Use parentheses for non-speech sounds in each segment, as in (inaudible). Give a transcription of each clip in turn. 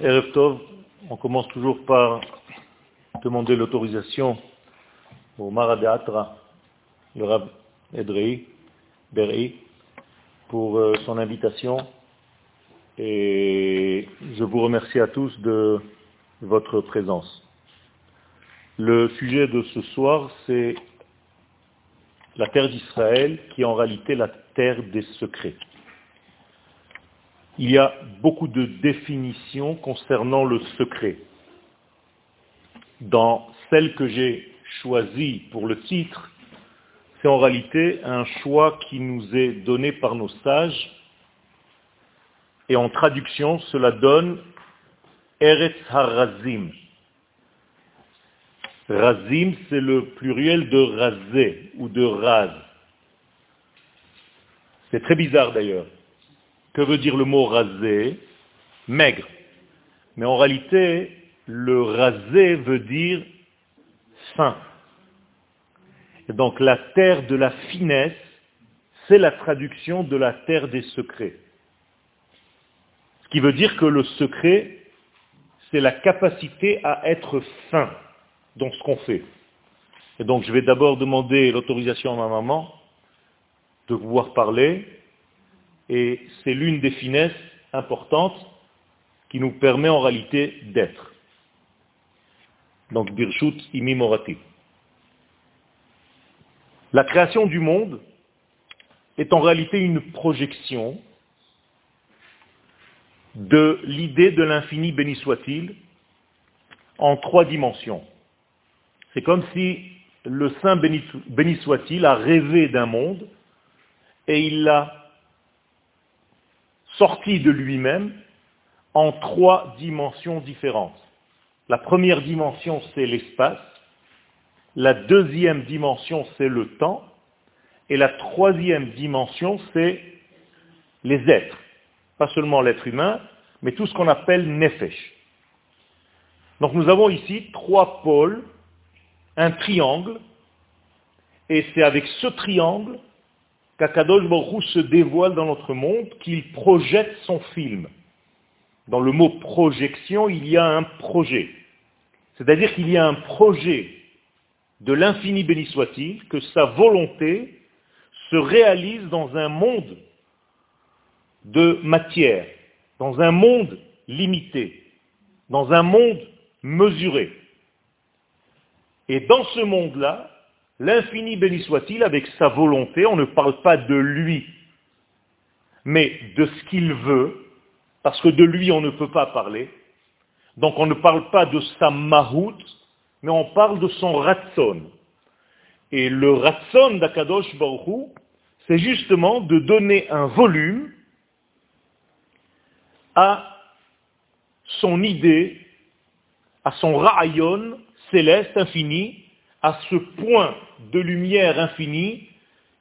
Erev Tov, on commence toujours par demander l'autorisation au Maradeatra, le Rab Edrei, Berei, pour euh, son invitation. Et je vous remercie à tous de votre présence. Le sujet de ce soir, c'est la terre d'Israël, qui est en réalité la terre des secrets. Il y a beaucoup de définitions concernant le secret. Dans celle que j'ai choisie pour le titre, c'est en réalité un choix qui nous est donné par nos sages. Et en traduction, cela donne Eretz Harazim. Razim, c'est le pluriel de razé ou de raz. C'est très bizarre d'ailleurs. Que veut dire le mot rasé? Maigre. Mais en réalité, le rasé veut dire fin. Et donc la terre de la finesse, c'est la traduction de la terre des secrets. Ce qui veut dire que le secret, c'est la capacité à être fin dans ce qu'on fait. Et donc je vais d'abord demander l'autorisation à ma maman de pouvoir parler, et c'est l'une des finesses importantes qui nous permet en réalité d'être. Donc Birshut Imi Morati. La création du monde est en réalité une projection de l'idée de l'infini béni soit-il en trois dimensions. C'est comme si le Saint béni soit-il a rêvé d'un monde et il l'a sorti de lui-même en trois dimensions différentes. La première dimension, c'est l'espace. La deuxième dimension, c'est le temps. Et la troisième dimension, c'est les êtres. Pas seulement l'être humain, mais tout ce qu'on appelle nefesh. Donc nous avons ici trois pôles, un triangle, et c'est avec ce triangle qu'Akadosh Baruch se dévoile dans notre monde, qu'il projette son film. Dans le mot projection, il y a un projet. C'est-à-dire qu'il y a un projet de l'infini béni soit-il, que sa volonté se réalise dans un monde de matière, dans un monde limité, dans un monde mesuré. Et dans ce monde-là, L'infini béni soit-il avec sa volonté, on ne parle pas de lui, mais de ce qu'il veut, parce que de lui on ne peut pas parler. Donc on ne parle pas de sa mahout, mais on parle de son ratson. Et le ratson d'Akadosh Baruch c'est justement de donner un volume à son idée, à son rayon céleste infini, à ce point de lumière infinie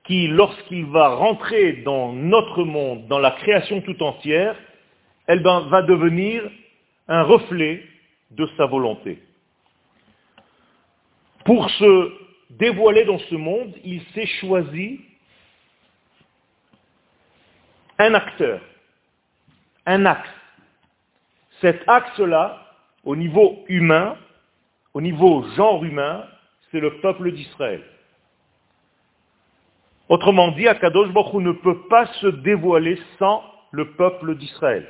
qui, lorsqu'il va rentrer dans notre monde, dans la création tout entière, elle ben, va devenir un reflet de sa volonté. Pour se dévoiler dans ce monde, il s'est choisi un acteur, un axe. Cet axe-là, au niveau humain, au niveau genre humain, c'est le peuple d'Israël. Autrement dit, Akadosh Baruch ne peut pas se dévoiler sans le peuple d'Israël.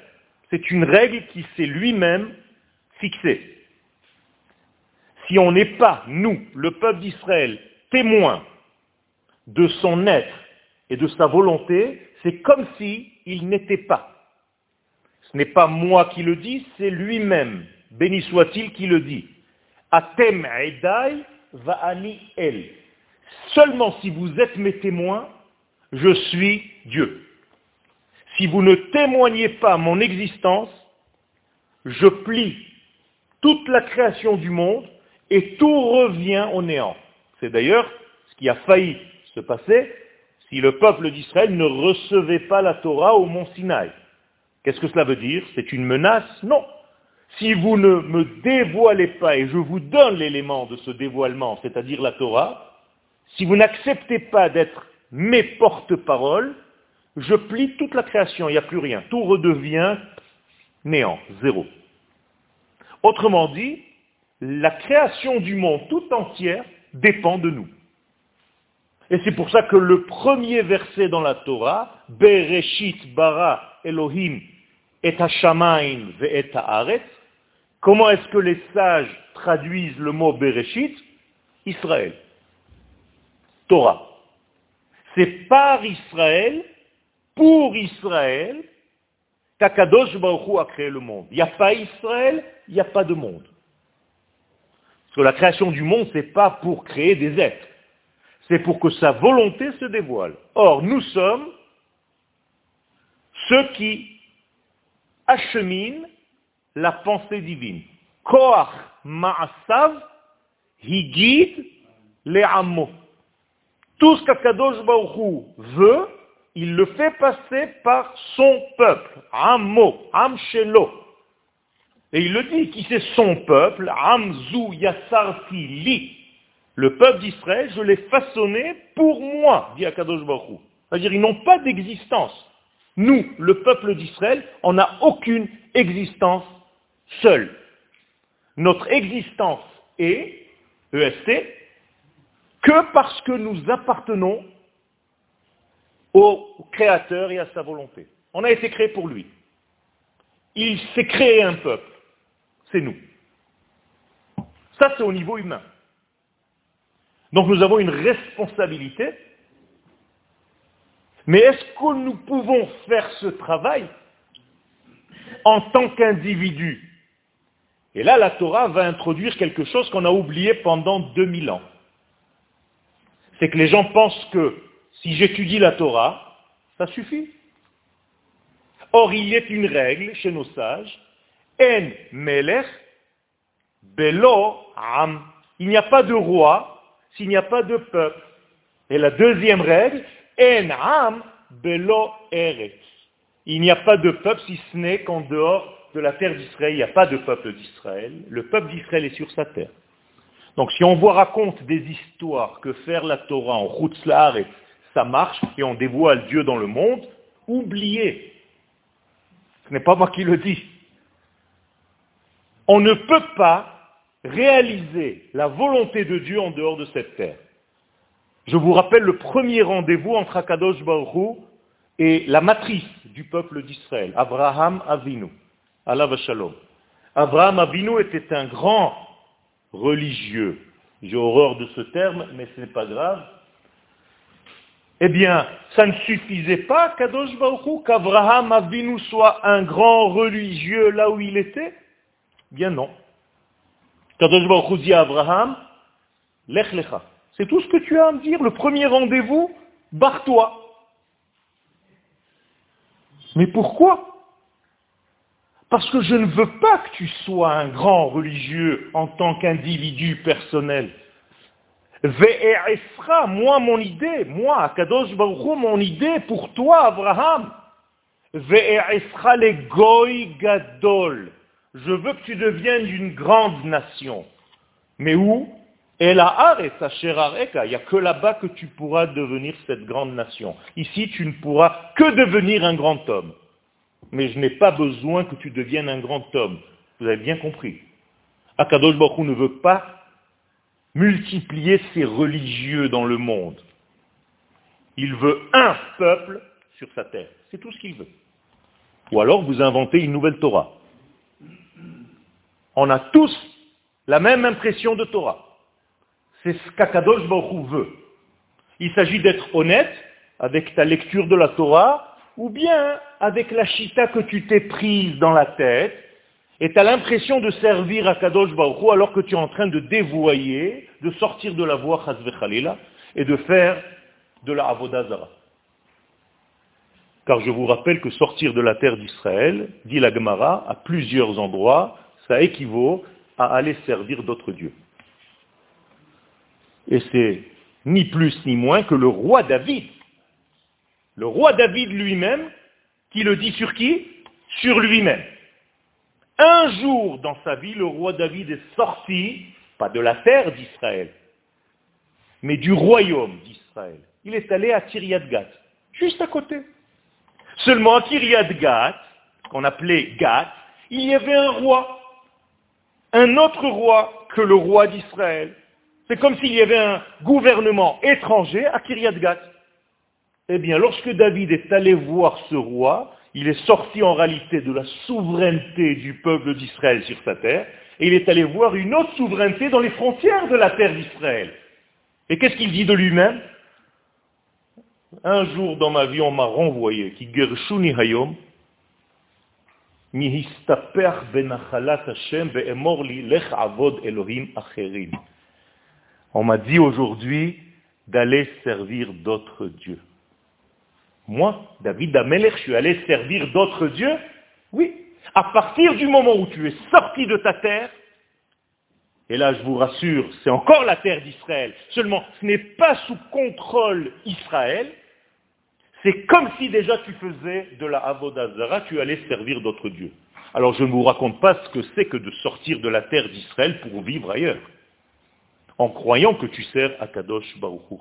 C'est une règle qui s'est lui-même fixée. Si on n'est pas, nous, le peuple d'Israël, témoins de son être et de sa volonté, c'est comme s'il il n'était pas. Ce n'est pas moi qui le dis, c'est lui-même, béni soit-il, qui le dit. Atem Va'ani El. Seulement si vous êtes mes témoins, je suis Dieu. Si vous ne témoignez pas mon existence, je plie toute la création du monde et tout revient au néant. C'est d'ailleurs ce qui a failli se passer si le peuple d'Israël ne recevait pas la Torah au mont Sinaï. Qu'est-ce que cela veut dire? C'est une menace? Non si vous ne me dévoilez pas, et je vous donne l'élément de ce dévoilement, c'est-à-dire la Torah, si vous n'acceptez pas d'être mes porte-paroles, je plie toute la création, il n'y a plus rien. Tout redevient Néant, zéro. Autrement dit, la création du monde tout entière dépend de nous. Et c'est pour ça que le premier verset dans la Torah, Bereshit bara Elohim et ve haaretz, comment est-ce que les sages traduisent le mot Bereshit? Israël. Torah. C'est par Israël, pour Israël, qu'Akadosh Baruch a créé le monde. Il n'y a pas Israël, il n'y a pas de monde. Parce que la création du monde, ce n'est pas pour créer des êtres. C'est pour que sa volonté se dévoile. Or, nous sommes ceux qui acheminent la pensée divine. Koach ma'asav higid le'ammo. Tout ce qu'Akadosh Baruch veut, il le fait passer par son peuple. Ammo, amshelo. Et il le dit, qui c'est son peuple, Amzu Yassarti Li. Le peuple d'Israël, je l'ai façonné pour moi, dit Akadosh Baruch C'est-à-dire, ils n'ont pas d'existence. Nous, le peuple d'Israël, on n'a aucune existence seule. Notre existence est, EST, que parce que nous appartenons au Créateur et à sa volonté. On a été créé pour lui. Il s'est créé un peuple. C'est nous. Ça, c'est au niveau humain. Donc nous avons une responsabilité. Mais est-ce que nous pouvons faire ce travail en tant qu'individu Et là, la Torah va introduire quelque chose qu'on a oublié pendant 2000 ans. C'est que les gens pensent que si j'étudie la Torah, ça suffit. Or, il y a une règle chez nos sages, En melech belo am. Il n'y a pas de roi s'il n'y a pas de peuple. Et la deuxième règle, En am belo eretz. Il n'y a pas de peuple si ce n'est qu'en dehors de la terre d'Israël. Il n'y a pas de peuple d'Israël. Le peuple d'Israël est sur sa terre. Donc si on vous raconte des histoires que faire la Torah en et ça marche et on dévoile Dieu dans le monde, oubliez. Ce n'est pas moi qui le dis. On ne peut pas réaliser la volonté de Dieu en dehors de cette terre. Je vous rappelle le premier rendez-vous entre Akadosh Baruch et la matrice du peuple d'Israël, Abraham Avinu. Allah Shalom. Abraham Avinu était un grand religieux. J'ai horreur de ce terme, mais ce n'est pas grave. Eh bien, ça ne suffisait pas qu'Adosh Baruch qu'Abraham Avinu soit un grand religieux là où il était? Bien non. Kadosh Baruch dit à Abraham, Lech. C'est tout ce que tu as à me dire. Le premier rendez-vous, barre-toi. Mais pourquoi? Parce que je ne veux pas que tu sois un grand religieux en tant qu'individu personnel. Ve'e'esra, moi mon idée, moi, Akadosh Baruch mon idée pour toi, Abraham. Ve'e'esra le goy gadol. Je veux que tu deviennes une grande nation. Mais où? Il n'y a que là-bas que tu pourras devenir cette grande nation. Ici, tu ne pourras que devenir un grand homme mais je n'ai pas besoin que tu deviennes un grand homme. Vous avez bien compris. Akadosh Baruch ne veut pas multiplier ses religieux dans le monde. Il veut un peuple sur sa terre. C'est tout ce qu'il veut. Ou alors vous inventez une nouvelle Torah. On a tous la même impression de Torah. C'est ce qu'Akadosh Baruch veut. Il s'agit d'être honnête avec ta lecture de la Torah ou bien avec la chita que tu t'es prise dans la tête, et tu as l'impression de servir à Kadosh Baruch alors que tu es en train de dévoyer, de sortir de la voie Khalila, et de faire de la Avodazara. Car je vous rappelle que sortir de la terre d'Israël, dit la Gemara, à plusieurs endroits, ça équivaut à aller servir d'autres dieux. Et c'est ni plus ni moins que le roi David le roi David lui-même, qui le dit sur qui? Sur lui-même. Un jour dans sa vie, le roi David est sorti, pas de la terre d'Israël, mais du royaume d'Israël. Il est allé à Kiryat Gat, juste à côté. Seulement à Kiryat Gat, qu'on appelait Gat, il y avait un roi, un autre roi que le roi d'Israël. C'est comme s'il y avait un gouvernement étranger à Kiryat Gat. Eh bien, lorsque David est allé voir ce roi, il est sorti en réalité de la souveraineté du peuple d'Israël sur sa terre, et il est allé voir une autre souveraineté dans les frontières de la terre d'Israël. Et qu'est-ce qu'il dit de lui-même? Un jour dans ma vie, on m'a renvoyé, qui on m'a dit aujourd'hui d'aller servir d'autres dieux. Moi, David Amelech, je suis allé servir d'autres dieux Oui. À partir du moment où tu es sorti de ta terre, et là je vous rassure, c'est encore la terre d'Israël, seulement ce n'est pas sous contrôle Israël, c'est comme si déjà tu faisais de la Avodazara, tu allais servir d'autres dieux. Alors je ne vous raconte pas ce que c'est que de sortir de la terre d'Israël pour vivre ailleurs, en croyant que tu sers à Kadosh Baruch Hu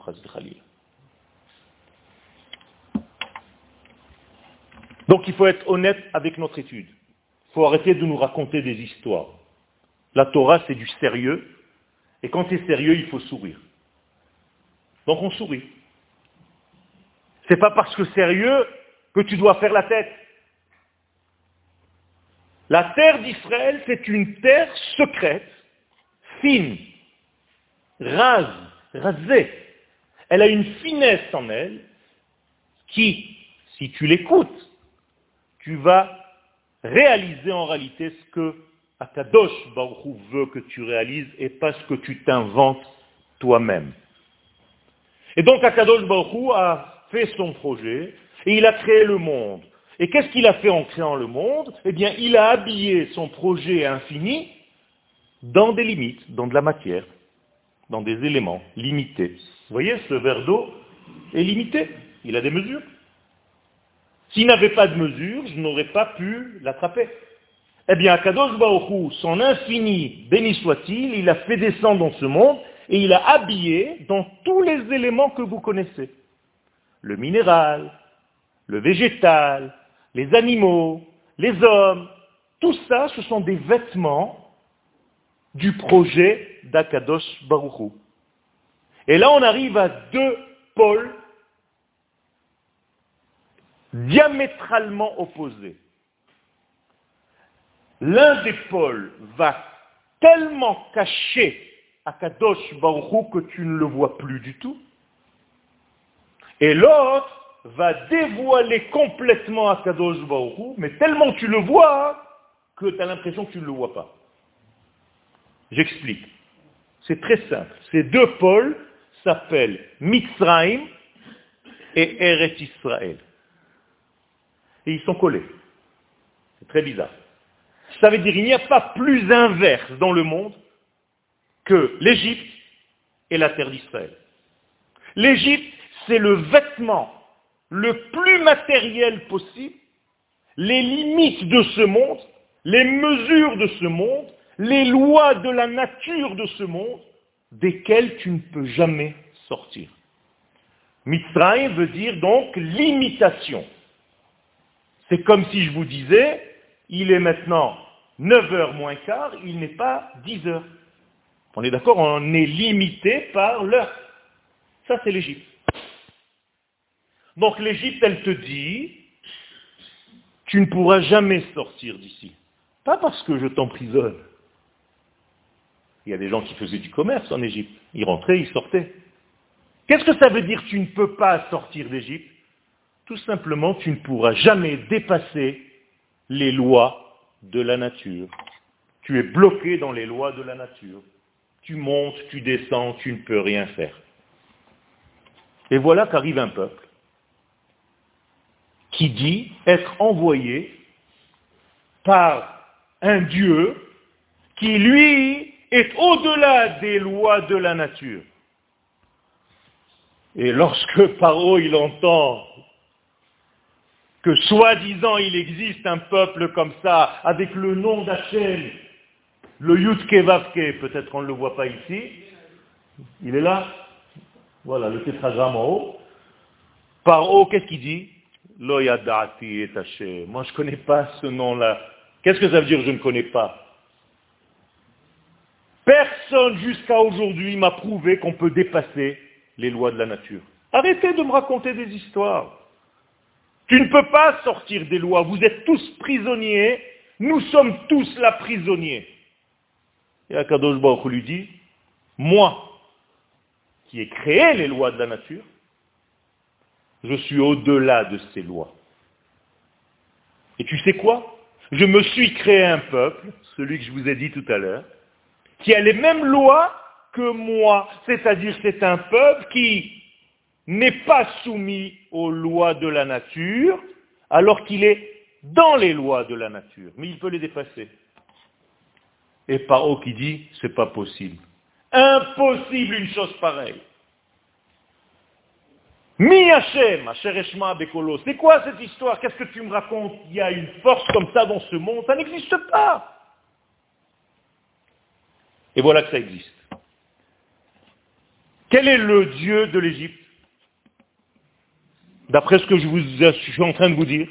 Donc il faut être honnête avec notre étude. Il faut arrêter de nous raconter des histoires. La Torah, c'est du sérieux. Et quand es sérieux, il faut sourire. Donc on sourit. C'est pas parce que sérieux que tu dois faire la tête. La terre d'Israël, c'est une terre secrète, fine, rase, rasée. Elle a une finesse en elle qui, si tu l'écoutes, tu vas réaliser en réalité ce que Akadosh Baruch veut que tu réalises et pas ce que tu t'inventes toi-même. Et donc Akadosh Baruch a fait son projet et il a créé le monde. Et qu'est-ce qu'il a fait en créant le monde? Eh bien, il a habillé son projet infini dans des limites, dans de la matière, dans des éléments limités. Vous voyez, ce verre d'eau est limité, il a des mesures. S'il n'avait pas de mesure, je n'aurais pas pu l'attraper. Eh bien, Kadosh Baruch son infini, béni soit-il, il a fait descendre dans ce monde et il a habillé dans tous les éléments que vous connaissez. Le minéral, le végétal, les animaux, les hommes, tout ça, ce sont des vêtements du projet d'Akadosh Baruch Et là, on arrive à deux pôles diamétralement opposés. L'un des pôles va tellement cacher Akadosh Baruch que tu ne le vois plus du tout. Et l'autre va dévoiler complètement Akadosh Baruch mais tellement tu le vois que tu as l'impression que tu ne le vois pas. J'explique. C'est très simple. Ces deux pôles s'appellent Mitzrayim et Eret Israël et ils sont collés. C'est très bizarre. Ça veut dire qu'il n'y a pas plus inverse dans le monde que l'Égypte et la terre d'Israël. L'Égypte, c'est le vêtement le plus matériel possible, les limites de ce monde, les mesures de ce monde, les lois de la nature de ce monde, desquelles tu ne peux jamais sortir. Mitzrayim veut dire donc limitation. C'est comme si je vous disais, il est maintenant 9h moins quart, il n'est pas 10h. On est d'accord On est limité par l'heure. Ça, c'est l'Égypte. Donc l'Égypte, elle te dit, tu ne pourras jamais sortir d'ici. Pas parce que je t'emprisonne. Il y a des gens qui faisaient du commerce en Égypte. Ils rentraient, ils sortaient. Qu'est-ce que ça veut dire tu ne peux pas sortir d'Égypte? Tout simplement, tu ne pourras jamais dépasser les lois de la nature. Tu es bloqué dans les lois de la nature. Tu montes, tu descends, tu ne peux rien faire. Et voilà qu'arrive un peuple qui dit être envoyé par un Dieu qui, lui, est au-delà des lois de la nature. Et lorsque Paro il entend que soi-disant il existe un peuple comme ça, avec le nom d'Hachem, le Yudke Vavke, peut-être on ne le voit pas ici, il est là, voilà le tétragramme en haut. Par haut, qu'est-ce qu'il dit? Lo et Moi je ne connais pas ce nom-là. Qu'est-ce que ça veut dire je ne connais pas? Personne jusqu'à aujourd'hui m'a prouvé qu'on peut dépasser les lois de la nature. Arrêtez de me raconter des histoires. Tu ne peux pas sortir des lois. Vous êtes tous prisonniers. Nous sommes tous là prisonniers. Et Akadosh Baruch lui dit, moi, qui ai créé les lois de la nature, je suis au-delà de ces lois. Et tu sais quoi? Je me suis créé un peuple, celui que je vous ai dit tout à l'heure, qui a les mêmes lois que moi. C'est-à-dire c'est un peuple qui n'est pas soumis aux lois de la nature, alors qu'il est dans les lois de la nature. Mais il peut les dépasser. Et Paro qui dit, c'est pas possible. Impossible une chose pareille. Mi Hashem, Bekolo. C'est quoi cette histoire? Qu'est-ce que tu me racontes? Il y a une force comme ça dans ce monde Ça n'existe pas. Et voilà que ça existe. Quel est le Dieu de l'Égypte? D'après ce que je, suis en train de vous dire,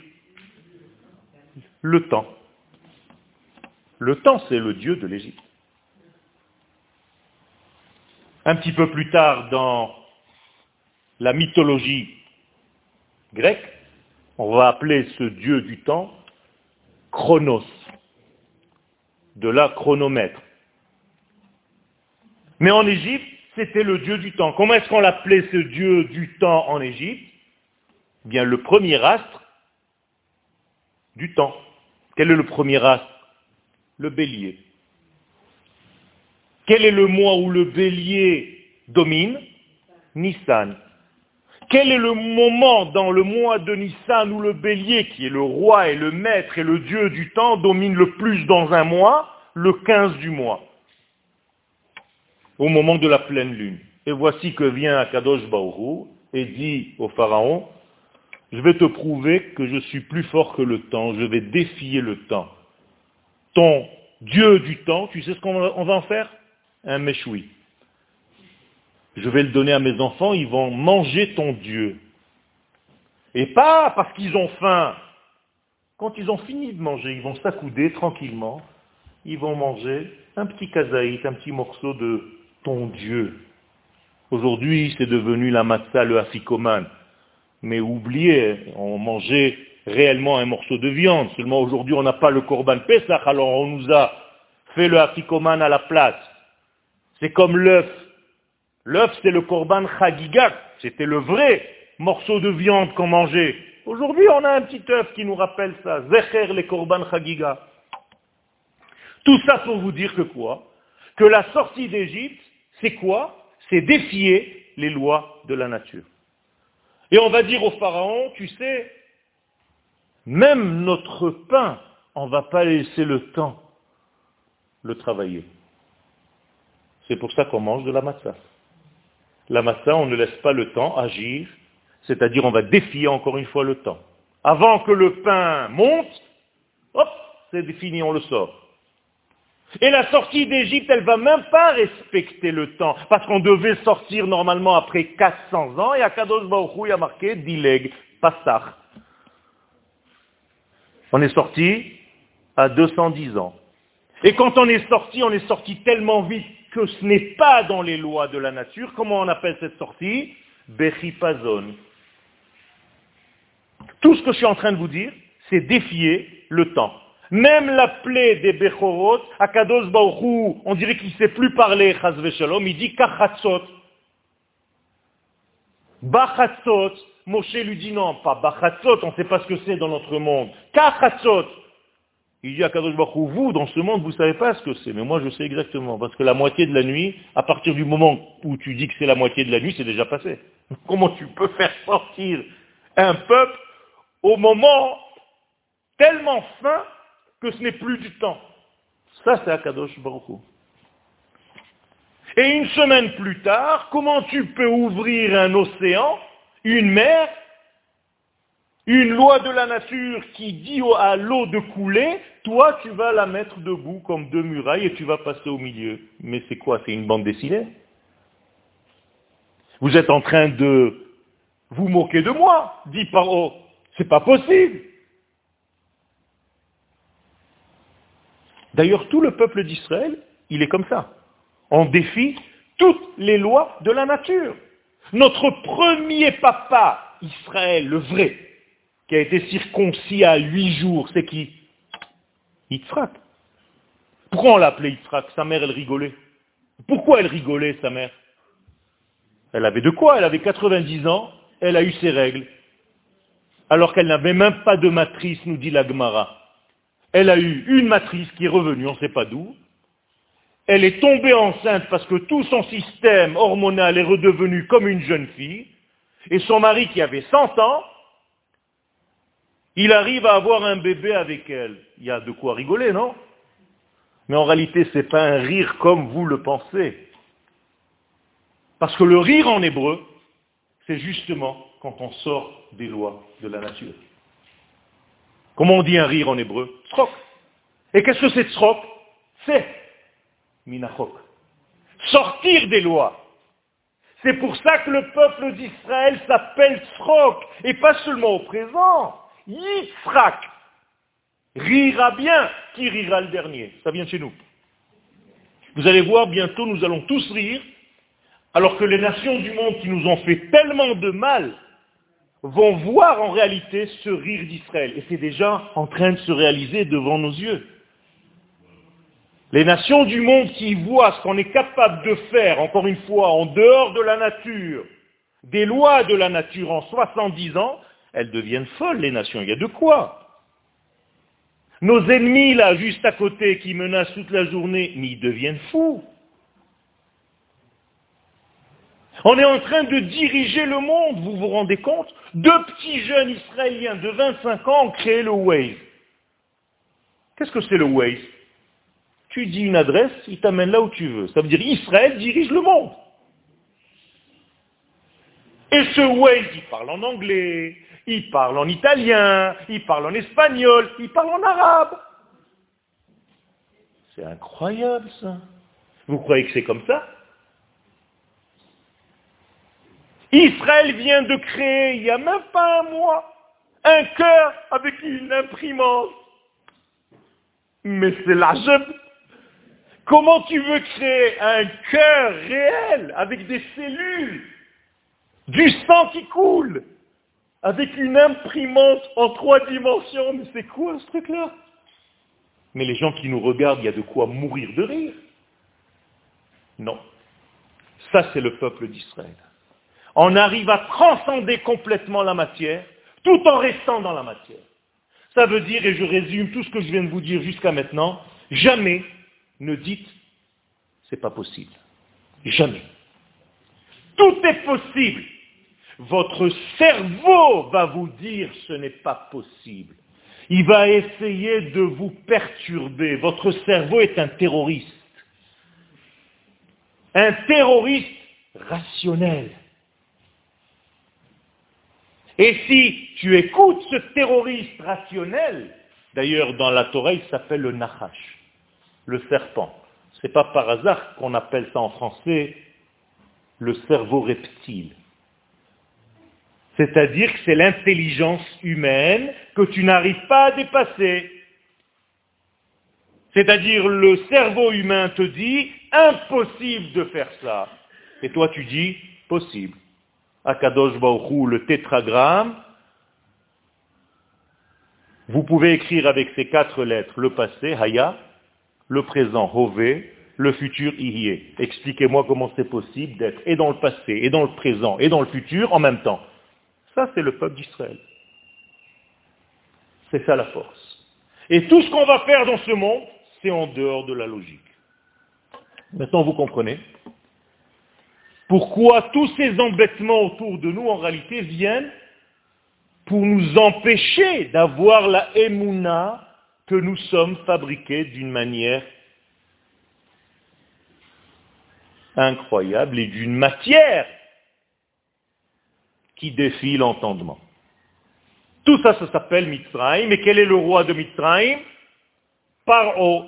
le temps. Le temps, c'est le Dieu de l'Égypte. Un petit peu plus tard dans la mythologie grecque, on va appeler ce Dieu du temps Chronos, de la chronomètre. Mais en Égypte, c'était le Dieu du temps. Comment est-ce qu'on l'appelait ce Dieu du temps en Égypte? Bien, le premier astre du temps. Quel est le premier astre? Le bélier. Quel est le mois où le bélier domine? Nissan. Quel est le moment dans le mois de Nissan où le bélier, qui est le roi et le maître et le dieu du temps, domine le plus dans un mois? Le 15 du mois au moment de la pleine lune. Et voici que vient Akadosh Baoru et dit au Pharaon, je vais te prouver que je suis plus fort que le temps, je vais défier le temps. Ton Dieu du temps, tu sais ce qu'on va en faire? Un méchoui. Je vais le donner à mes enfants, ils vont manger ton Dieu. Et pas parce qu'ils ont faim. Quand ils ont fini de manger, ils vont s'accouder tranquillement, ils vont manger un petit kazaït, un petit morceau de ton Dieu. Aujourd'hui, c'est devenu la matzah, le afikoman. Mais oubliez, on mangeait réellement un morceau de viande. Seulement aujourd'hui, on n'a pas le korban Pesach, alors on nous a fait le afikoman à la place. C'est comme l'œuf. L'œuf, c'est le korban chagigat. C'était le vrai morceau de viande qu'on mangeait. Aujourd'hui, on a un petit œuf qui nous rappelle ça. Zecher le korban chagiga. Tout ça pour vous dire que quoi? Que la sortie d'Égypte, c'est quoi? C'est défier les lois de la nature. Et on va dire au Pharaon, tu sais, même notre pain, on ne va pas laisser le temps le travailler. C'est pour ça qu'on mange de la massa. La massa, on ne laisse pas le temps agir, c'est-à-dire on va défier encore une fois le temps. Avant que le pain monte, hop, c'est défini, on le sort. Et la sortie d'Égypte, elle va même pas respecter le temps, parce qu'on devait sortir normalement après 400 ans, et à Kadosh Baruch a marqué Dileg, Passach. On est sorti à 210 ans. Et quand on est sorti, on est sorti tellement vite que ce n'est pas dans les lois de la nature. Comment on appelle cette sortie? Bechipazon. Tout ce que je suis en train de vous dire, c'est défier le temps. Même la plaie des Bechorot, Akados Baoru, on dirait qu'il ne sait plus parler, Chazve Shalom, il dit Kachatzot. Bachatzot, Moshe lui dit non, pas Bachatzot, on ne sait pas ce que c'est dans notre monde. Kachatzot. Il dit à Kadosh Baruch vous, dans ce monde, vous ne savez pas ce que c'est, mais moi je sais exactement, parce que la moitié de la nuit, à partir du moment où tu dis que c'est la moitié de la nuit, c'est déjà passé. (laughs) Comment tu peux faire sortir un peuple au moment tellement fin que ce n'est plus du temps. Ça, c'est Akadosh Baruch Et une semaine plus tard, comment tu peux ouvrir un océan, une mer, une loi de la nature qui dit à l'eau de couler, toi tu vas la mettre debout comme deux murailles et tu vas passer au milieu. Mais c'est quoi? C'est une bande dessinée? Vous êtes en train de vous moquer de moi, dit Paro. C'est pas possible. D'ailleurs, tout le peuple d'Israël, il est comme ça. On défie toutes les lois de la nature. Notre premier papa, Israël, le vrai, qui a été circoncis à huit jours, c'est qui? Yitzhak. Pourquoi on l'appelait Yitzhak? Sa mère, elle rigolait. Pourquoi elle rigolait, sa mère? Elle avait de quoi Elle avait 90 ans, elle a eu ses règles. Alors qu'elle n'avait même pas de matrice, nous dit la Gemara. Elle a eu une matrice qui est revenue, on ne sait pas d'où. Elle est tombée enceinte parce que tout son système hormonal est redevenu comme une jeune fille. Et son mari qui avait 100 ans, il arrive à avoir un bébé avec elle. Il y a de quoi rigoler, non? Mais en réalité, ce n'est pas un rire comme vous le pensez. Parce que le rire en hébreu, c'est justement quand on sort des lois de la nature. Comment on dit un rire en hébreu Srok. Et qu'est-ce que c'est srok? C'est minachok. Sortir des lois. C'est pour ça que le peuple d'Israël s'appelle srok, et pas seulement au présent. Yitzhak rira bien, qui rira le dernier? Ça vient chez nous. Vous allez voir, bientôt nous allons tous rire, alors que les nations du monde qui nous ont fait tellement de mal vont voir en réalité ce rire d'Israël. Et c'est déjà en train de se réaliser devant nos yeux. Les nations du monde qui voient ce qu'on est capable de faire, encore une fois, en dehors de la nature, des lois de la nature en 70 ans, elles deviennent folles, les nations. Il y a de quoi. Nos ennemis, là, juste à côté, qui menacent toute la journée, mais ils deviennent fous. On est en train de diriger le monde, vous vous rendez compte Deux petits jeunes israéliens de 25 ans ont créé le Waze. Qu'est-ce que c'est le Waze Tu dis une adresse, il t'amène là où tu veux. Ça veut dire Israël dirige le monde. Et ce Waze, il parle en anglais, il parle en italien, il parle en espagnol, il parle en arabe. C'est incroyable ça. Vous croyez que c'est comme ça Israël vient de créer, il n'y a même pas un mois, un cœur avec une imprimante. Mais c'est la Comment tu veux créer un cœur réel avec des cellules, du sang qui coule, avec une imprimante en trois dimensions? Mais c'est quoi ce truc-là? Mais les gens qui nous regardent, il y a de quoi mourir de rire. Non. Ça, c'est le peuple d'Israël on arrive à transcender complètement la matière, tout en restant dans la matière. Ça veut dire, et je résume tout ce que je viens de vous dire jusqu'à maintenant, jamais ne dites c'est pas possible. Jamais. Tout est possible. Votre cerveau va vous dire ce n'est pas possible. Il va essayer de vous perturber. Votre cerveau est un terroriste. Un terroriste rationnel. Et si tu écoutes ce terroriste rationnel, d'ailleurs dans la Torah il s'appelle le Nahash, le serpent. Ce n'est pas par hasard qu'on appelle ça en français le cerveau reptile. C'est-à-dire que c'est l'intelligence humaine que tu n'arrives pas à dépasser. C'est-à-dire le cerveau humain te dit impossible de faire ça. Et toi tu dis possible. Akadosh Baruchou, le tétragramme, vous pouvez écrire avec ces quatre lettres le passé, Haya, le présent, Hové, le futur, Ihye. Expliquez-moi comment c'est possible d'être et dans le passé, et dans le présent, et dans le futur en même temps. Ça, c'est le peuple d'Israël. C'est ça la force. Et tout ce qu'on va faire dans ce monde, c'est en dehors de la logique. Maintenant, vous comprenez pourquoi tous ces embêtements autour de nous, en réalité, viennent pour nous empêcher d'avoir la émouna que nous sommes fabriqués d'une manière incroyable et d'une matière qui défie l'entendement. Tout ça, ça s'appelle Mitzrayim. Mais quel est le roi de Mitzrayim? Paro.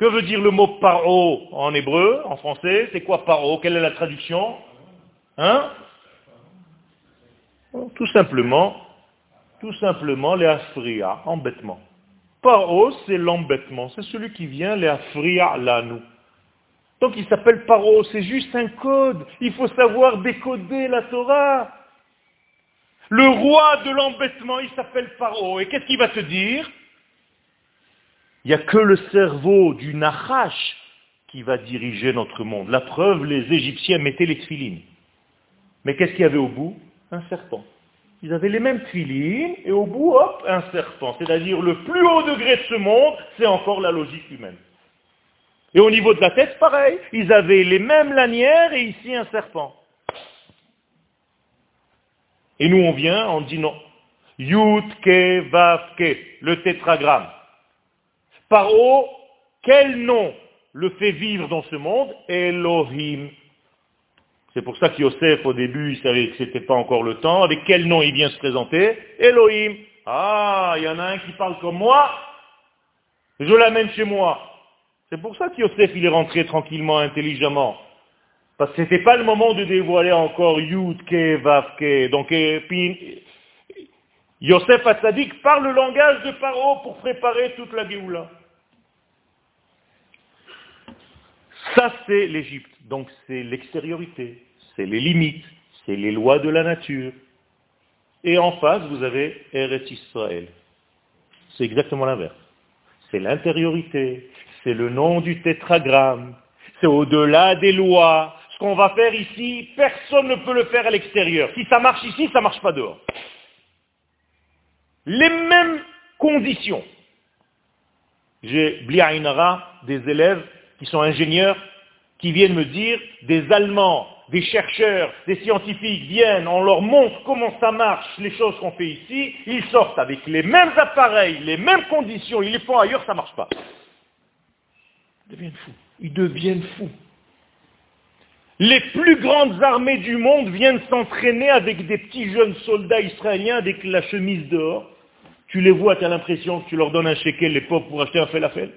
Que veut dire le mot paro en hébreu, en français? C'est quoi paro? Quelle est la traduction? Hein? Tout simplement, tout simplement les asfria, embêtement. Paro, c'est l'embêtement, c'est celui qui vient les affria nous. Donc il s'appelle Paro, c'est juste un code. Il faut savoir décoder la Torah. Le roi de l'embêtement, il s'appelle Paro. Et qu'est-ce qu'il va te dire? Il n'y a que le cerveau du Nahash qui va diriger notre monde. La preuve, les Égyptiens mettaient les tfilines. Mais qu'est-ce qu'il y avait au bout? Un serpent. Ils avaient les mêmes tfilines, et au bout, hop, un serpent. C'est-à-dire le plus haut degré de ce monde, c'est encore la logique humaine. Et au niveau de la tête, pareil. Ils avaient les mêmes lanières et ici un serpent. Et nous, on vient, on dit non. Yud, ke, ke, le tétragramme. Paro, quel nom le fait vivre dans ce monde? Elohim. C'est pour ça qu'Yosef, au début, il savait que ce n'était pas encore le temps. Avec quel nom il vient se présenter? Elohim. Ah, il y en a un qui parle comme moi. Je l'amène chez moi. C'est pour ça qu'Yosef, il est rentré tranquillement, intelligemment. Parce que ce n'était pas le moment de dévoiler encore Yud, Ke, Vav, Ke. Donc, Yosef Hatzadik parle le langage de Paro pour préparer toute la Géoula. Ça, c'est l'Égypte. Donc, c'est l'extériorité, c'est les limites, c'est les lois de la nature. Et en face, vous avez Eretz Israël. C'est exactement l'inverse. C'est l'intériorité, c'est le nom du tétragramme, c'est au-delà des lois, qu'on va faire ici, personne ne peut le faire à l'extérieur. Si ça marche ici, ça ne marche pas dehors. Les mêmes conditions. J'ai Bliainara, des élèves qui sont ingénieurs, qui viennent me dire, des Allemands, des chercheurs, des scientifiques viennent, on leur montre comment ça marche, les choses qu'on fait ici, ils sortent avec les mêmes appareils, les mêmes conditions, ils les font ailleurs, ça ne marche pas. Ils deviennent fous. Ils deviennent fous. Les plus grandes armées du monde viennent s'entraîner avec des petits jeunes soldats israéliens avec la chemise dehors. Tu les vois, tu as l'impression que tu leur donnes un shekel, les pauvres, pour acheter un falafel.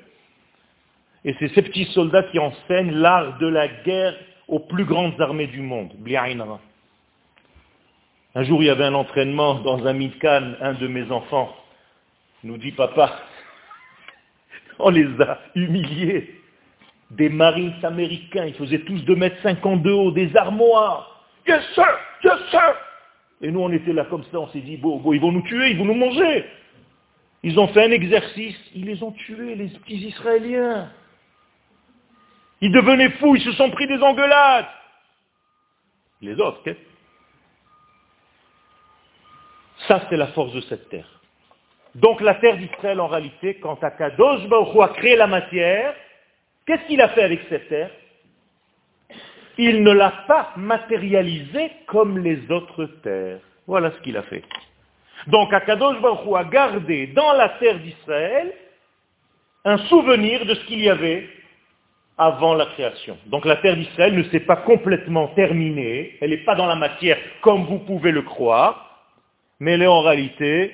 Et c'est ces petits soldats qui enseignent l'art de la guerre aux plus grandes armées du monde. Un jour, il y avait un entraînement dans un mitkan, un de mes enfants nous dit, papa, (laughs) on les a humiliés des marines américains, ils faisaient tous 2 mètres 52 haut, des armoires. Yes sir, yes. Et nous on était là comme ça, on s'est dit, bon, ils vont nous tuer, ils vont nous manger. Ils ont fait un exercice, ils les ont tués, les petits Israéliens. Ils devenaient fous, ils se sont pris des engueulades. Les autres, qu'est-ce Ça, c'est la force de cette terre. Donc la terre d'Israël, en réalité, quand Akadosh Baruch a créé la matière, Qu'est-ce qu'il a fait avec cette terre? Il ne l'a pas matérialisée comme les autres terres. Voilà ce qu'il a fait. Donc Akadosh Baruch a gardé dans la terre d'Israël un souvenir de ce qu'il y avait avant la création. Donc la terre d'Israël ne s'est pas complètement terminée, elle n'est pas dans la matière comme vous pouvez le croire, mais elle est en réalité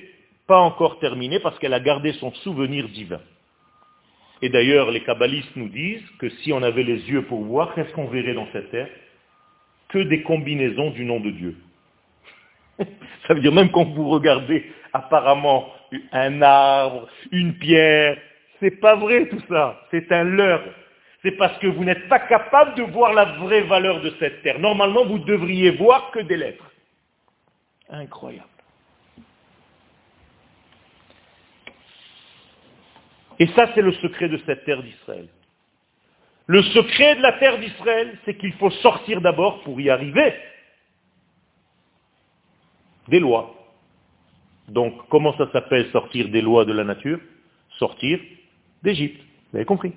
pas encore terminée parce qu'elle a gardé son souvenir divin. Et d'ailleurs, les kabbalistes nous disent que si on avait les yeux pour voir, qu'est-ce qu'on verrait dans cette terre? Que des combinaisons du nom de Dieu. (laughs) Ça veut dire même quand vous regardez apparemment un arbre, une pierre, c'est pas vrai tout ça, c'est un leurre. C'est parce que vous n'êtes pas capable de voir la vraie valeur de cette terre. Normalement, vous devriez voir que des lettres. Incroyable. Et ça, c'est le secret de cette terre d'Israël. Le secret de la terre d'Israël, c'est qu'il faut sortir d'abord pour y arriver des lois. Donc, comment ça s'appelle sortir des lois de la nature? Sortir d'Égypte. Vous avez compris?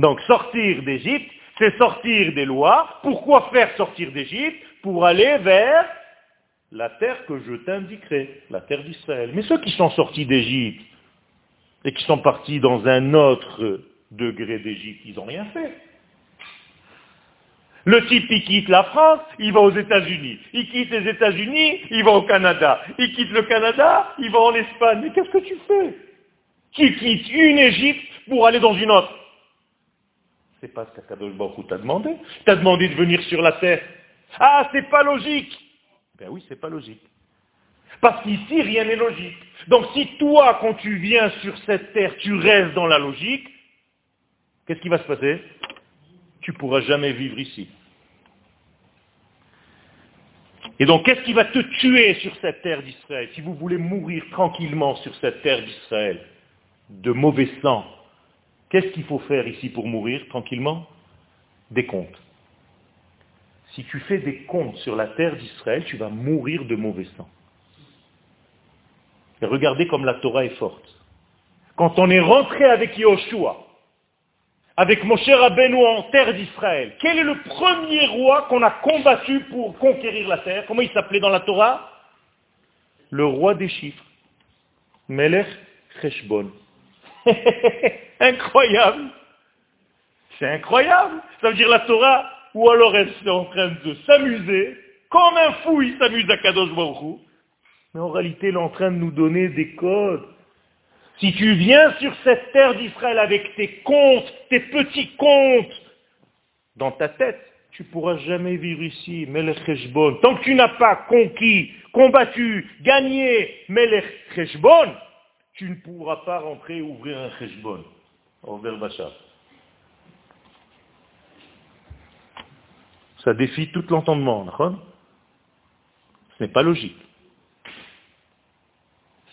Donc, sortir d'Égypte, c'est sortir des lois. Pourquoi faire sortir d'Égypte Pour aller vers la terre que je t'indiquerai, la terre d'Israël. Mais ceux qui sont sortis d'Égypte, et qui sont partis dans un autre degré d'Égypte, ils n'ont rien fait. Le type, il quitte la France, il va aux États-Unis. Il quitte les États-Unis, il va au Canada. Il quitte le Canada, il va en Espagne. Mais qu'est-ce que tu fais? Tu quittes une Égypte pour aller dans une autre. C'est pas ce qu'Akadosh Baruch t'a demandé. T'a demandé de venir sur la terre. Ah, c'est pas logique. Ben oui, c'est pas logique. Parce qu'ici, rien n'est logique. Donc si toi, quand tu viens sur cette terre, tu restes dans la logique, qu'est-ce qui va se passer? Tu ne pourras jamais vivre ici. Et donc, qu'est-ce qui va te tuer sur cette terre d'Israël? Si vous voulez mourir tranquillement sur cette terre d'Israël, de mauvais sang, qu'est-ce qu'il faut faire ici pour mourir tranquillement? Des comptes. Si tu fais des comptes sur la terre d'Israël, tu vas mourir de mauvais sang. Et regardez comme la Torah est forte. Quand on est rentré avec Yoshua, avec Moshe Rabbeinu en terre d'Israël, quel est le premier roi qu'on a combattu pour conquérir la terre? Comment il s'appelait dans la Torah? Le roi des chiffres. Melech Cheshbon. (laughs) incroyable C'est incroyable Ça veut dire la Torah, ou alors elle est en train de s'amuser, comme un fou il s'amuse à Kadosh Baruch mais en réalité, il est en train de nous donner des codes. Si tu viens sur cette terre d'Israël avec tes comptes, tes petits comptes, dans ta tête, tu ne pourras jamais vivre ici, Melech Cheshbon. Tant que tu n'as pas conquis, combattu, gagné Melech Cheshbon, tu ne pourras pas rentrer et ouvrir un Cheshbon, Bachar. Ça défie tout l'entendement, Ce n'est pas logique.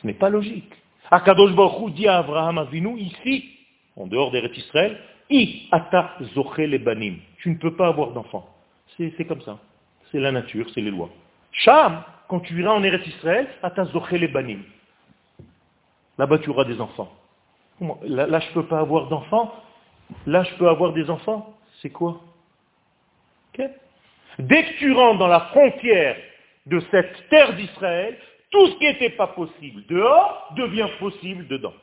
Ce n'est pas logique. Akadosh Baruch dit à Abraham Avinu, ici, en dehors des Israël, I ata. Tu ne peux pas avoir d'enfant. C'est comme ça. C'est la nature, c'est les lois. Sham, quand tu iras en Eretz Israël, ata les. Là-bas, tu auras des enfants. Là, je ne peux pas avoir d'enfants. Là, je peux avoir des enfants. C'est quoi? Dès que tu rentres dans la frontière de cette terre d'Israël, tout ce qui n'était pas possible dehors devient possible dedans.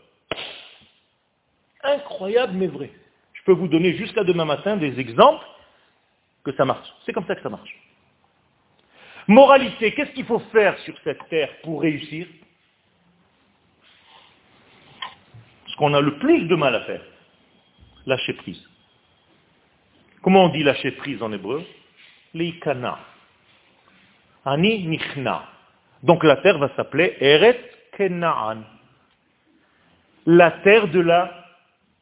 Incroyable mais vrai. Je peux vous donner jusqu'à demain matin des exemples que ça marche. C'est comme ça que ça marche. Moralité, qu'est-ce qu'il faut faire sur cette terre pour réussir? Ce qu'on a le plus de mal à faire, lâcher prise. Comment on dit lâcher prise en hébreu? Leikana. Ani nichna. Donc la terre va s'appeler Eret Kenaan. La terre de la,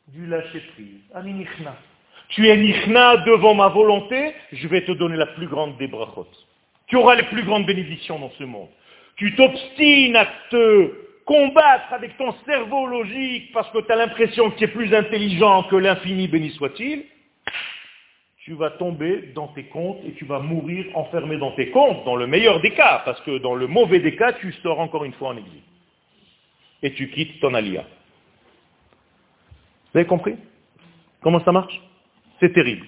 du lâcher-prise. Tu es nichna devant ma volonté, je vais te donner la plus grande des brachot. Tu auras les plus grandes bénédictions dans ce monde. Tu t'obstines à te combattre avec ton cerveau logique parce que tu as l'impression que tu es plus intelligent que l'infini, béni soit-il tu vas tomber dans tes comptes et tu vas mourir enfermé dans tes comptes, dans le meilleur des cas, parce que dans le mauvais des cas, tu sors encore une fois en exil. Et tu quittes ton alia. Vous avez compris? Comment ça marche? C'est terrible.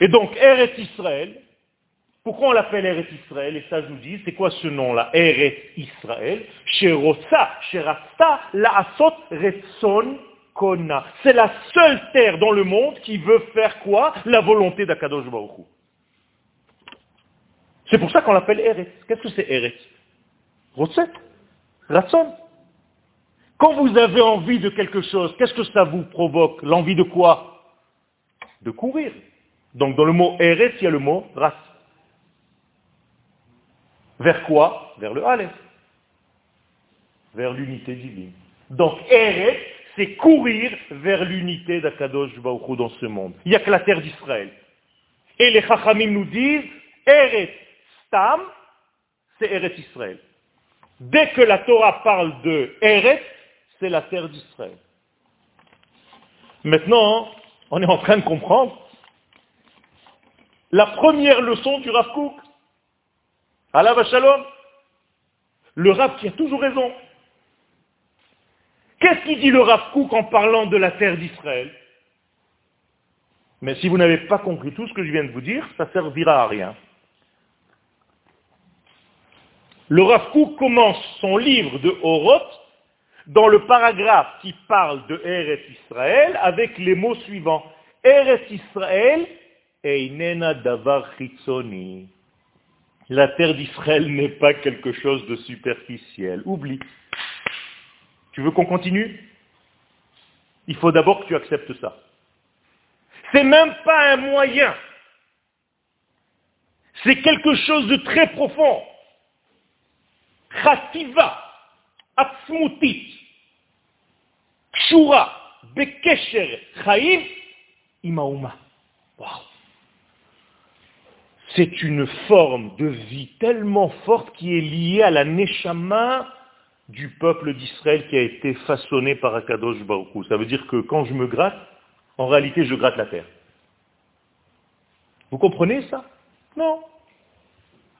Et donc, Eretz Israël, pourquoi on l'appelle Eretz Israël? Et ça, je vous dis, c'est quoi ce nom-là? Eretz Israël. Sherosa, Sherasta, Laasot, Retson, c'est la seule terre dans le monde qui veut faire quoi? La volonté d'Akadosh Baruch C'est pour ça qu'on l'appelle Eretz. Qu'est-ce que c'est Eretz? Rotset Ratson. Quand vous avez envie de quelque chose, qu'est-ce que ça vous provoque? L'envie de quoi? De courir. Donc dans le mot Eretz, il y a le mot Ras. Vers quoi? Vers le Aleph. Vers l'unité divine. Donc Eretz, c'est courir vers l'unité d'Akadosh Baruch dans ce monde. Il n'y a que la terre d'Israël. Et les Chachamim nous disent, Eretz Stam, c'est Eretz Israël. Dès que la Torah parle de Eretz, c'est la terre d'Israël. Maintenant, on est en train de comprendre la première leçon du Rav. Allah Shalom. Le Rav qui a toujours raison. Qu'est-ce qu'il dit le Rav en parlant de la terre d'Israël? Mais si vous n'avez pas compris tout ce que je viens de vous dire, ça servira à rien. Le Rav commence son livre de Horoth dans le paragraphe qui parle de Eretz Israël avec les mots suivants. Eretz Israël Einena Davar Chitzoni. La terre d'Israël n'est pas quelque chose de superficiel. Oublie. Tu veux qu'on continue? Il faut d'abord que tu acceptes ça. C'est même pas un moyen. C'est quelque chose de très profond. Chativa, Atzmutit, Kshura, Bekesher, Chaim, Imauma. C'est une forme de vie tellement forte qui est liée à la Neshama du peuple d'Israël qui a été façonné par Akadosh Baruch Ça veut dire que quand je me gratte, en réalité, je gratte la terre. Vous comprenez ça? Non.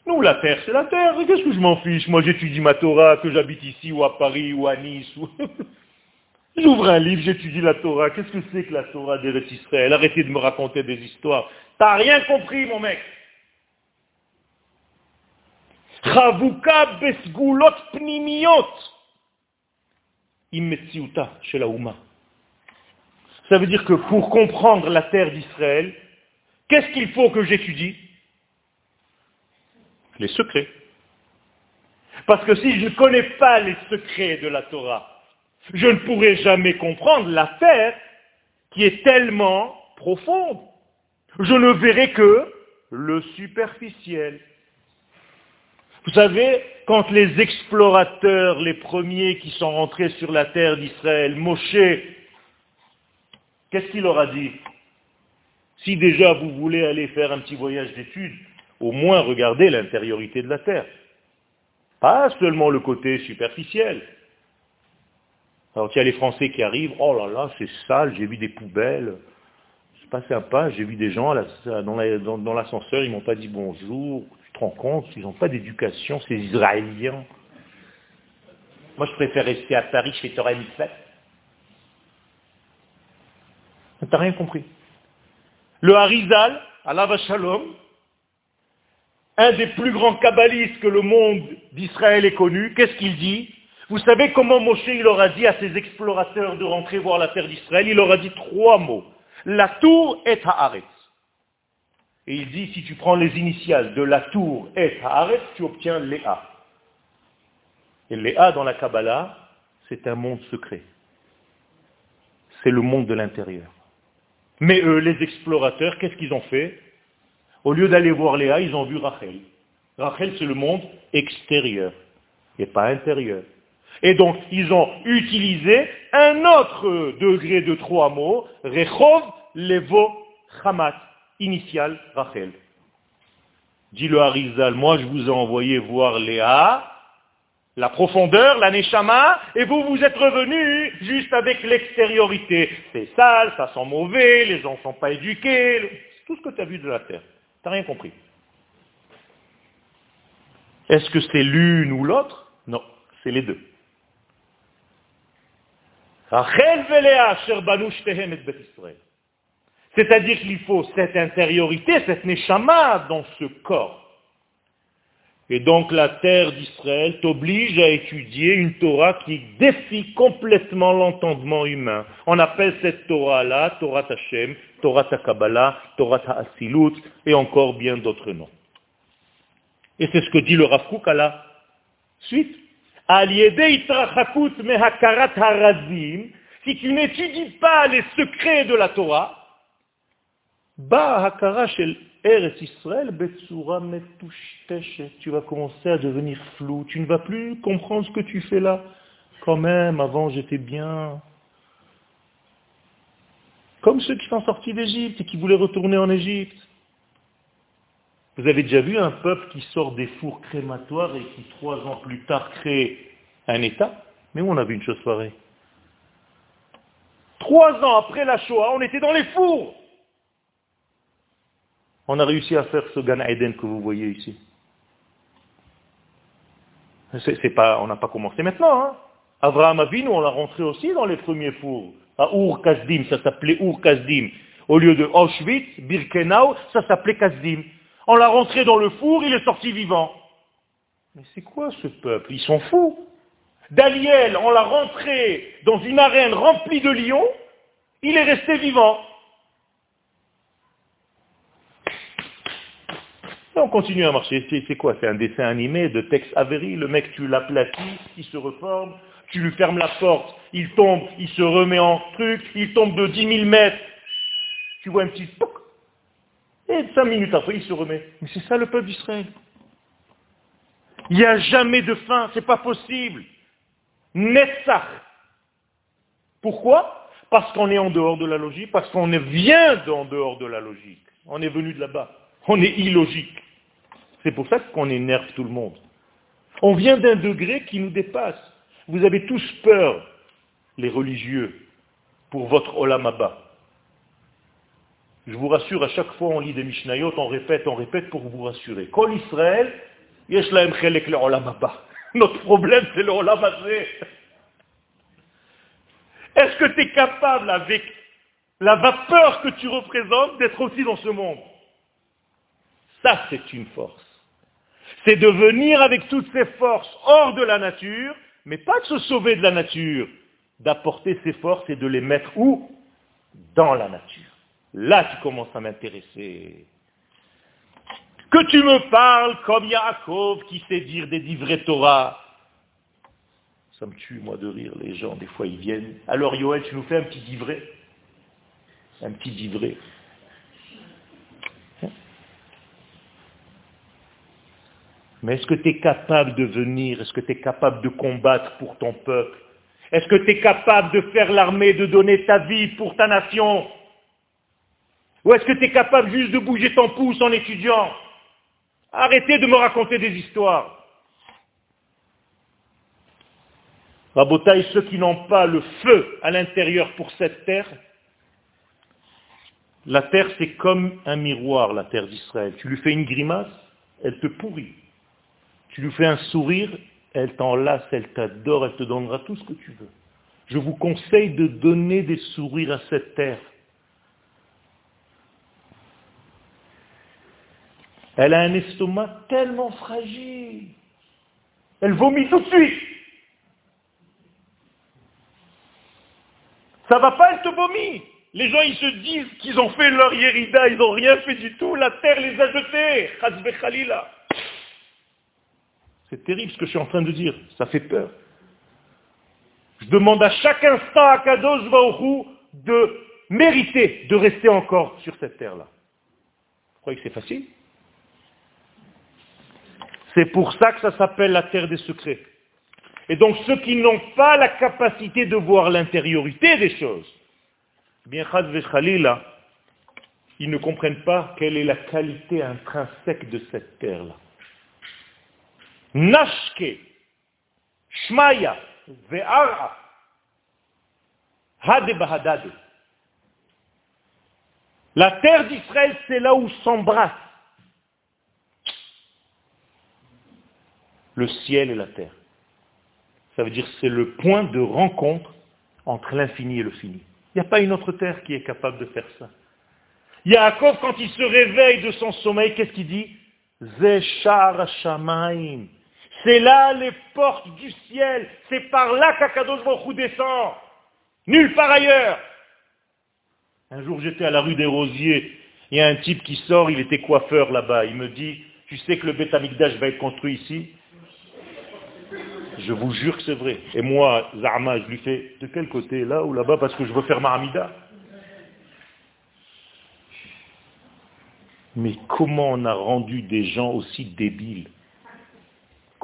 Non, la terre, c'est la terre. Qu'est-ce que je m'en fiche? Moi, j'étudie ma Torah, que j'habite ici, ou à Paris, ou à Nice. (laughs) J'ouvre un livre, j'étudie la Torah. Qu'est-ce que c'est que la Torah d'Eretz Israël? Arrêtez de me raconter des histoires. T'as rien compris, mon mec. Ça veut dire que pour comprendre la terre d'Israël, qu'est-ce qu'il faut que j'étudie? Les secrets. Parce que si je ne connais pas les secrets de la Torah, je ne pourrai jamais comprendre la terre qui est tellement profonde. Je ne verrai que le superficiel. Vous savez, quand les explorateurs, les premiers qui sont rentrés sur la terre d'Israël, Moshe, qu'est-ce qu'il leur a dit? Si déjà vous voulez aller faire un petit voyage d'études, au moins regardez l'intériorité de la terre. Pas seulement le côté superficiel. Alors il y a les Français qui arrivent, oh là là, c'est sale, j'ai vu des poubelles, c'est pas sympa, j'ai vu des gens dans l'ascenseur, ils m'ont pas dit bonjour, te rends compte, ils n'ont pas d'éducation, ces Israéliens. Moi, je préfère rester à Paris, fais Torah Tu n'as rien compris. Le Harizal, Allah Shalom, un des plus grands kabbalistes que le monde d'Israël ait connu, qu'est-ce qu'il dit? Vous savez comment Moshe il aura dit à ses explorateurs de rentrer voir la terre d'Israël? Il leur dit trois mots. La tour est à Haaretz. Et il dit, si tu prends les initiales de la tour et Haaretz, tu obtiens Léa. Et Léa dans la Kabbalah, c'est un monde secret. C'est le monde de l'intérieur. Mais eux, les explorateurs, qu'est-ce qu'ils ont fait? Au lieu d'aller voir Léa, ils ont vu Rachel. Rachel, c'est le monde extérieur, et pas intérieur. Et donc, ils ont utilisé un autre degré de trois mots, Rechov, Levo, Hamat initial, Rachel. Dit le Harizal, moi je vous ai envoyé voir Léa, la profondeur, la Neshama, et vous vous êtes revenu juste avec l'extériorité. C'est sale, ça sent mauvais, les gens ne sont pas éduqués, tout ce que tu as vu de la terre. Tu n'as rien compris. Est-ce que c'est l'une ou l'autre? Non, c'est les deux. Rachel Léa, et c'est-à-dire qu'il faut cette intériorité, cette neshama dans ce corps. Et donc la terre d'Israël t'oblige à étudier une Torah qui défie complètement l'entendement humain. On appelle cette Torah-là Torah Hashem, Torah Kabbalah, Torah Asilut et encore bien d'autres noms. Et c'est ce que dit le Rav à la suite. Si tu n'étudies pas les secrets de la Torah, tu vas commencer à devenir flou. Tu ne vas plus comprendre ce que tu fais là. Quand même, avant j'étais bien. Comme ceux qui sont sortis d'Égypte et qui voulaient retourner en Égypte. Vous avez déjà vu un peuple qui sort des fours crématoires et qui trois ans plus tard crée un État? Mais où on a vu une chose pareille Trois ans après la Shoah, on était dans les fours on a réussi à faire ce Gan Eden que vous voyez ici. Pas, on n'a pas commencé maintenant. Hein. Avraham Avinu, on l'a rentré aussi dans les premiers fours. À Ur ça s'appelait Ur. Au lieu de Auschwitz, Birkenau, ça s'appelait Kazdim. On l'a rentré dans le four, il est sorti vivant. Mais c'est quoi ce peuple? Ils sont fous. Daniel, on l'a rentré dans une arène remplie de lions, il est resté vivant. On continue à marcher. C'est quoi? C'est un dessin animé de texte Avery. Le mec, tu l'aplatis, il se reforme. Tu lui fermes la porte, il tombe, il se remet en truc, il tombe de 10 000 mètres. Tu vois un petit. Et cinq minutes après, il se remet. Mais c'est ça le peuple d'Israël. Il n'y a jamais de fin, c'est pas possible. Netzach. Pourquoi? Parce qu'on est en dehors de la logique, parce qu'on vient d'en dehors de la logique. On est venu de là-bas. On est illogique. C'est pour ça qu'on énerve tout le monde. On vient d'un degré qui nous dépasse. Vous avez tous peur, les religieux, pour votre olam Je vous rassure, à chaque fois on lit des Mishnayot, on répète, on répète pour vous rassurer. Kol Israël, yesh laem chelek le olam (laughs) Notre problème, c'est le olam Est-ce que tu es capable, avec la vapeur que tu représentes, d'être aussi dans ce monde? Ça, c'est une force. C'est de venir avec toutes ces forces hors de la nature, mais pas de se sauver de la nature, d'apporter ces forces et de les mettre où? Dans la nature. Là, tu commences à m'intéresser. Que tu me parles comme Yaakov qui sait dire des divrei Torah. Ça me tue, moi, de rire. Les gens, des fois, ils viennent. Alors, Yoel, tu nous fais un petit divrei Un petit divrei. Mais est-ce que tu es capable de venir? Est-ce que tu es capable de combattre pour ton peuple? Est-ce que tu es capable de faire l'armée, de donner ta vie pour ta nation? Ou est-ce que tu es capable juste de bouger ton pouce en étudiant? Arrêtez de me raconter des histoires. Rabotaille, ceux qui n'ont pas le feu à l'intérieur pour cette terre, la terre c'est comme un miroir, la terre d'Israël. Tu lui fais une grimace, elle te pourrit. Tu lui fais un sourire, elle t'enlace, elle t'adore, elle te donnera tout ce que tu veux. Je vous conseille de donner des sourires à cette terre. Elle a un estomac tellement fragile. Elle vomit tout de suite. Ça va pas, elle te vomit. Les gens, ils se disent qu'ils ont fait leur yérida, ils n'ont rien fait du tout. La terre les a jetés. C'est terrible ce que je suis en train de dire. Ça fait peur. Je demande à chaque instant à Kadosh Vaoru de mériter de rester encore sur cette terre-là. Vous croyez que c'est facile? C'est pour ça que ça s'appelle la terre des secrets. Et donc ceux qui n'ont pas la capacité de voir l'intériorité des choses, bien ils ne comprennent pas quelle est la qualité intrinsèque de cette terre-là. Nashke, Shmaya, Ve'ara, Hade Bahadade. La terre d'Israël, c'est là où s'embrasse le ciel et la terre. Ça veut dire c'est le point de rencontre entre l'infini et le fini. Il n'y a pas une autre terre qui est capable de faire ça. Yaakov, quand il se réveille de son sommeil, qu'est-ce qu'il dit? Zeshar Shamaim. C'est là les portes du ciel. C'est par là qu'Akadosh Baruch descend. Nulle part ailleurs. Un jour, j'étais à la rue des Rosiers. Il y a un type qui sort, il était coiffeur là-bas. Il me dit, tu sais que le Beth va être construit ici? Je vous jure que c'est vrai. Et moi, Zarma, je lui fais, de quel côté Là ou là-bas Parce que je veux faire ma Hamida? Mais comment on a rendu des gens aussi débiles?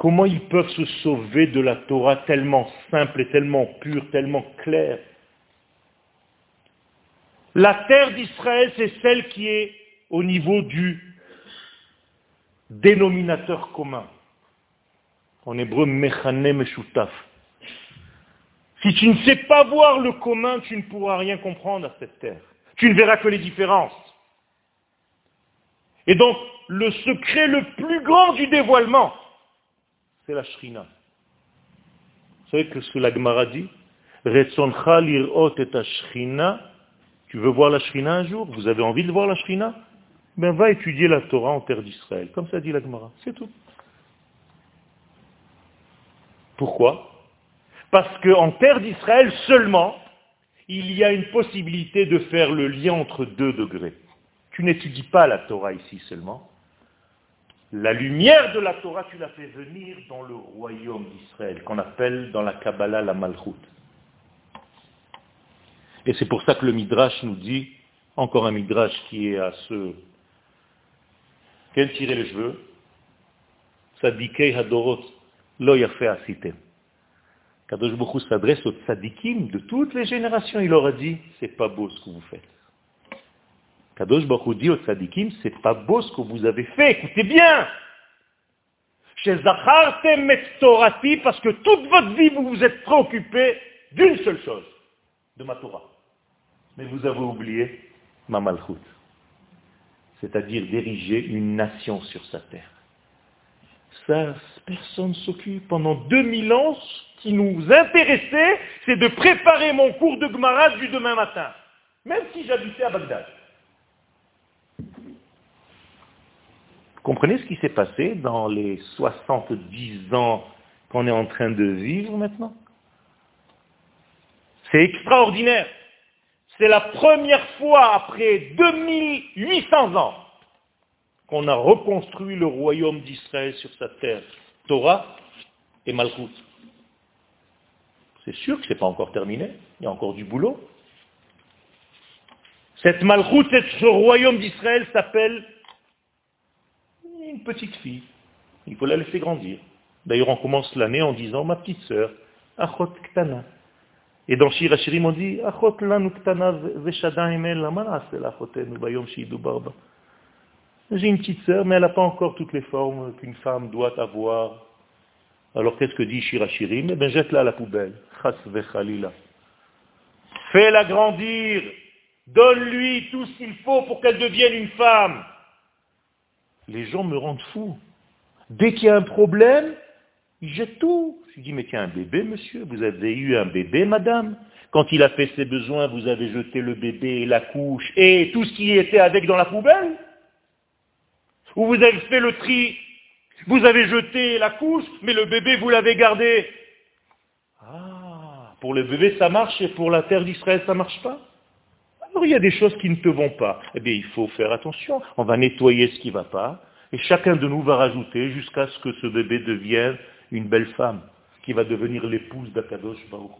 Comment ils peuvent se sauver de la Torah tellement simple et tellement pure, tellement claire? La terre d'Israël, c'est celle qui est au niveau du dénominateur commun. En hébreu, mechane meshutaf. Si tu ne sais pas voir le commun, tu ne pourras rien comprendre à cette terre. Tu ne verras que les différences. Et donc, le secret le plus grand du dévoilement, la shrina. Vous savez ce que la Gemara dit tu veux voir la shrina un jour? Vous avez envie de voir la shrina? Ben va étudier la Torah en terre d'Israël. Comme ça dit la Gemara. C'est tout. Pourquoi? Parce qu'en terre d'Israël seulement, il y a une possibilité de faire le lien entre deux degrés. Tu n'étudies pas la Torah ici seulement, la lumière de la Torah, tu l'as fait venir dans le royaume d'Israël, qu'on appelle dans la Kabbalah la Malchut. Et c'est pour ça que le Midrash nous dit, encore un Midrash qui est à ce... Quel tirer les cheveux Tzadikei Hadorot, lo asitem. Kadosh Baruch s'adresse aux tzadikim de toutes les générations. Il leur a dit, c'est pas beau ce que vous faites. Kadosh Baruch dit aux c'est pas beau ce que vous avez fait. Écoutez bien. Chez Torati, parce que toute votre vie, vous vous êtes préoccupé d'une seule chose, de ma Torah. Mais vous avez oublié ma malchut. C'est-à-dire diriger une nation sur sa terre. Ça, personne s'occupe. Pendant 2000 ans, ce qui nous intéressait, c'est de préparer mon cours de Gemara du demain matin. Même si j'habitais à Bagdad. Comprenez ce qui s'est passé dans les 70 ans qu'on est en train de vivre maintenant? C'est extraordinaire. C'est la première fois après 2800 ans qu'on a reconstruit le royaume d'Israël sur sa terre. Torah et Malchut. C'est sûr que ce n'est pas encore terminé. Il y a encore du boulot. Cette Malchut, ce royaume d'Israël s'appelle une petite fille. Il faut la laisser grandir. D'ailleurs, on commence l'année en disant ma petite sœur, Achot Ktana. Et dans Shir Hashirim, on dit Achot lanu Ktana bayom barba. J'ai une petite sœur, mais elle n'a pas encore toutes les formes qu'une femme doit avoir. Alors qu'est-ce que dit Shir Hashirim? Eh bien, jette-la à la poubelle. Chas vechalila. Fais-la grandir. Donne-lui tout ce qu'il faut pour qu'elle devienne une femme les gens me rendent fou. Dès qu'il y a un problème, ils jettent tout. Je dis, mais tiens, un bébé, monsieur, vous avez eu un bébé, madame. Quand il a fait ses besoins, vous avez jeté le bébé, la couche et tout ce qui était avec dans la poubelle. Ou vous avez fait le tri, vous avez jeté la couche, mais le bébé, vous l'avez gardé. Ah, pour le bébé, ça marche et pour la terre d'Israël, ça ne marche pas alors il y a des choses qui ne te vont pas. Eh bien, il faut faire attention. On va nettoyer ce qui ne va pas. Et chacun de nous va rajouter jusqu'à ce que ce bébé devienne une belle femme, qui va devenir l'épouse d'Akadosh Baruch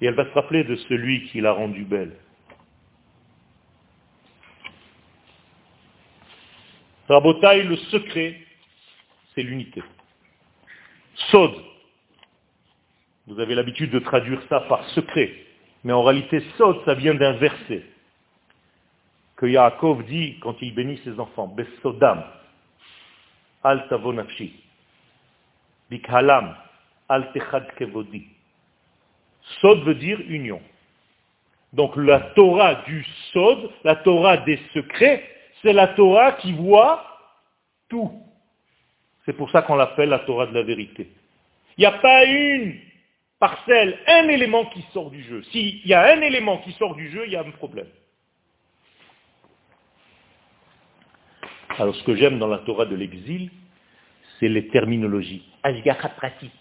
Et elle va se rappeler de celui qui l'a rendue belle. Rabotaille, le secret, c'est l'unité. Sod. Vous avez l'habitude de traduire ça par secret. Mais en réalité, Sod, ça vient d'un verset que Yaakov dit quand il bénit ses enfants. Besodam, al tavonafshi, bikhalam, al techad kevodi. Sod veut dire union. Donc la Torah du Sod, la Torah des secrets, c'est la Torah qui voit tout. C'est pour ça qu'on l'appelle la Torah de la vérité. Il n'y a pas une parcelle un élément qui sort du jeu. S'il y a un élément qui sort du jeu, il y a un problème. Alors ce que j'aime dans la Torah de l'exil, c'est les terminologies. pratique.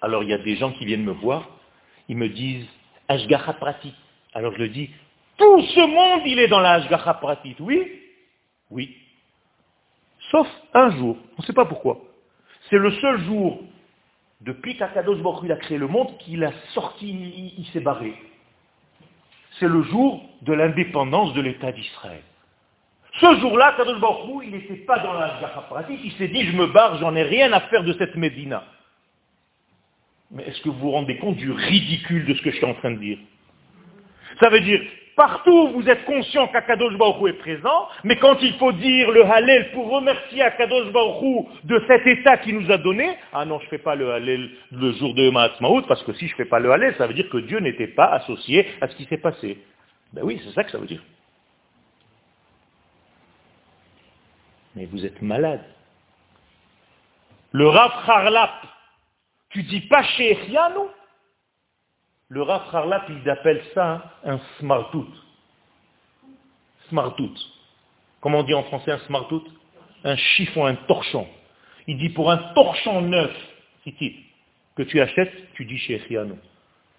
Alors il y a des gens qui viennent me voir, ils me disent pratique. Alors je le dis, tout ce monde il est dans la pratique. Oui? Oui. Sauf un jour, on ne sait pas pourquoi. C'est le seul jour depuis qu'Akadosh Baruch a créé le monde, qu'il a sorti, il, s'est barré. C'est le jour de l'indépendance de l'État d'Israël. Ce jour-là, Kadosh Baruch il n'était pas dans la pratique, il s'est dit, je me barre, j'en ai rien à faire de cette Médina. Mais est-ce que vous vous rendez compte du ridicule de ce que je suis en train de dire? Ça veut dire, Partout, vous êtes conscient qu'Akadosh Baruch est présent, mais quand il faut dire le Hallel pour remercier Akadosh Baruch de cet état qu'il nous a donné, ah non, je ne fais pas le Hallel le jour de Mahatzmaout, parce que si je ne fais pas le Hallel, ça veut dire que Dieu n'était pas associé à ce qui s'est passé. Ben oui, c'est ça que ça veut dire. Mais vous êtes malade. Le Rav Harlap, tu dis pas chez non le Rav Harlap, il appelle ça un smartout. Smartout. Comment on dit en français un smartout Un chiffon, un torchon. Il dit pour un torchon neuf, que tu achètes, tu dis chez Chianou.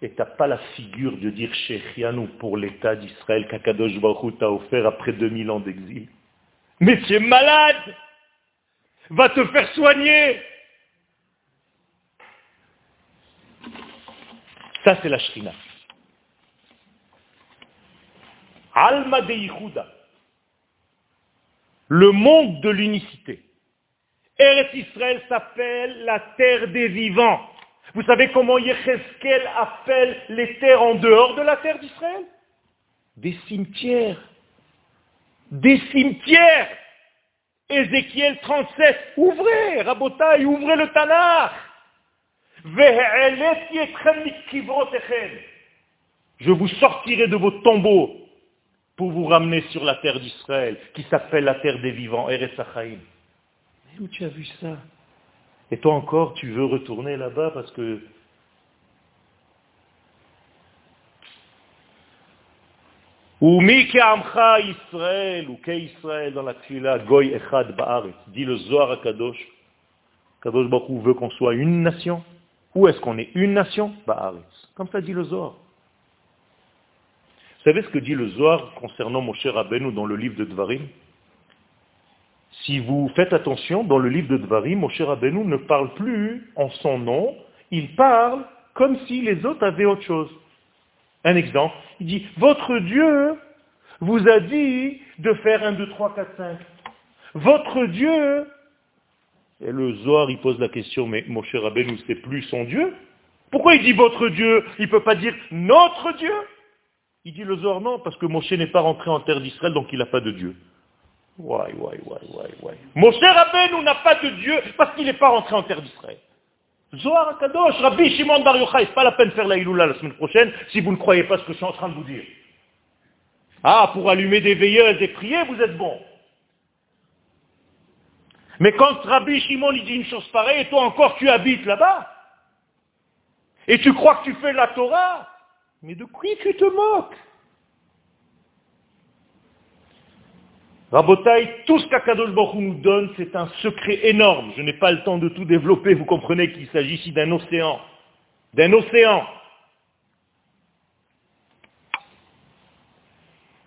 Et tu n'as pas la figure de dire chez Chianou pour l'État d'Israël qu'Akadosh Baruch t'a offert après 2000 ans d'exil. Mais tu es malade Va te faire soigner Ça, c'est la Shrina. Alma de Le monde de l'unicité. Eretz Israël s'appelle la terre des vivants. Vous savez comment Yecheskel appelle les terres en dehors de la terre d'Israël? Des cimetières. Des cimetières Ézéchiel 37, ouvrez, Rabotaï, ouvrez le Tanakh. Je vous sortirai de vos tombeaux pour vous ramener sur la terre d'Israël, qui s'appelle la terre des vivants, Eretz Mais où tu as vu ça? Et toi encore, tu veux retourner là-bas parce que... Ou Israël, ou Israël dans la Tfila, Goy Echad Ba'aret, dit le Zohar à Kadosh. Kadosh Baruch veut qu'on soit une nation. Où est-ce qu'on est une nation? Ba'aret. Comme ça dit le Zohar. Vous savez ce que dit le Zohar concernant Moshe Rabbeinu dans le livre de Dvarim? Si vous faites attention, dans le livre de Dvarim, Moshe Rabbeinu ne parle plus en son nom, il parle comme si les autres avaient autre chose. Un exemple, il dit, votre Dieu vous a dit de faire un, deux, trois, quatre, cinq. Votre Dieu, et le Zohar, il pose la question, mais Moshe Rabbeinu, c'est plus son Dieu Pourquoi il dit votre Dieu? Il ne peut pas dire notre Dieu? Il dit le Zohar non, parce que Moshe n'est pas rentré en terre d'Israël, donc il n'a pas de Dieu. Ouais, ouais, ouais, ouais, ouais. Moshe Rabbeinu n'a pas de Dieu parce qu'il n'est pas rentré en terre d'Israël. Zohar Kadosh, Rabbi Shimon Bar Yochai, pas la peine de faire la Iloula la semaine prochaine si vous ne croyez pas ce que je suis en train de vous dire. Ah, pour allumer des veilleuses et prier, vous êtes bon. Mais quand Rabbi Shimon il dit une chose pareille, et toi encore tu habites là-bas, et tu crois que tu fais la Torah, mais de qui tu te moques? Rabotaï, tout ce qu'Akadosh Baruch nous donne, c'est un secret énorme. Je n'ai pas le temps de tout développer, vous comprenez qu'il s'agit ici d'un océan. D'un océan.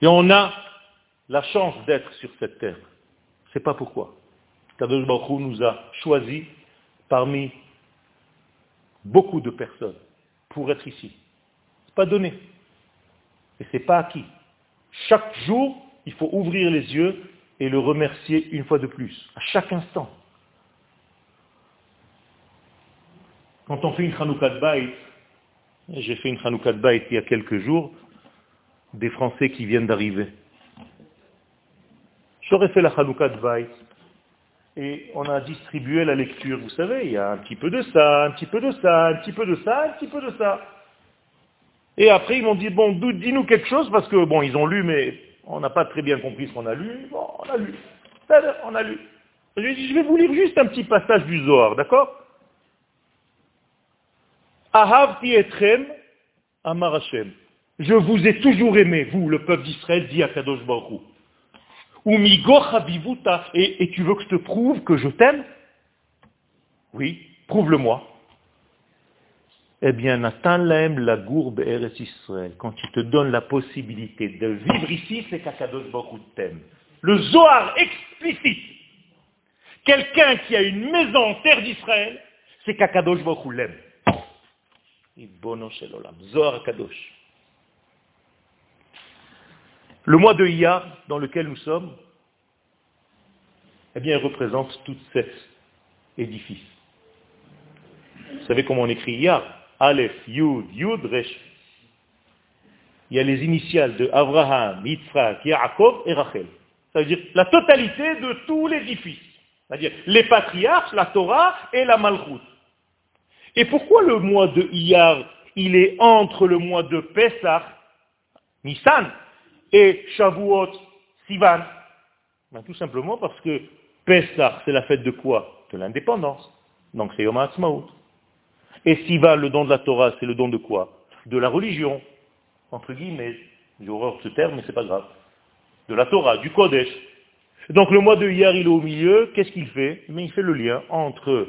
Et on a la chance d'être sur cette terre. Je ne sais pas pourquoi. Kadosh Baruch nous a choisis parmi beaucoup de personnes pour être ici pas donné. Et ce n'est pas acquis. Chaque jour, il faut ouvrir les yeux et le remercier une fois de plus, à chaque instant. Quand on fait une Chanukah de j'ai fait une Chanukah de il y a quelques jours, des Français qui viennent d'arriver. J'aurais fait la Chanukah de et on a distribué la lecture. Vous savez, il y a un petit peu de ça, un petit peu de ça, un petit peu de ça, un petit peu de ça. Et après, ils m'ont dit, bon, dis-nous quelque chose, parce que, bon, ils ont lu, mais on n'a pas très bien compris ce qu'on a lu. Bon, on a lu. On a lu. Je dit, je vais vous lire juste un petit passage du Zohar, d'accord? Ahavti etrem amar. Je vous ai toujours aimé, vous, le peuple d'Israël, dit Akadosh Baruch Ou et, et tu veux que je te prouve que je t'aime? Oui, prouve-le-moi. Eh bien, Nathan l'aime la gourbe Eretz Israël. Quand tu te donnes la possibilité de vivre ici, c'est qu'Akadosh Baruch t'aime. Le Zohar explicite. Quelqu'un qui a une maison en terre d'Israël, c'est qu'Akadosh Baruch l'aime. Zohar Kadosh. Le mois de Iyar, dans lequel nous sommes, eh bien, il représente tout cet édifice. Vous savez comment on écrit Iyar Aleph, Yud, Yud, Resh. Il y a les initiales de Abraham, Yitzhak, Yaakov et Rachel. Ça veut dire la totalité de tout l'édifice. C'est-à-dire les patriarches, la Torah et la Malchut. Et pourquoi le mois de Iyar, il est entre le mois de Pesach, Nissan, et Shavuot, Sivan ben, Tout simplement parce que Pesach, c'est la fête de quoi? De l'indépendance. Donc c'est Yom HaAtzmaut. Et va le don de la Torah, c'est le don de quoi? De la religion, entre guillemets. J'ai horreur de ce terme, mais c'est pas grave. De la Torah, du Kodesh. Donc le mois de hier, il est au milieu, qu'est-ce qu'il fait? Mais il fait le lien entre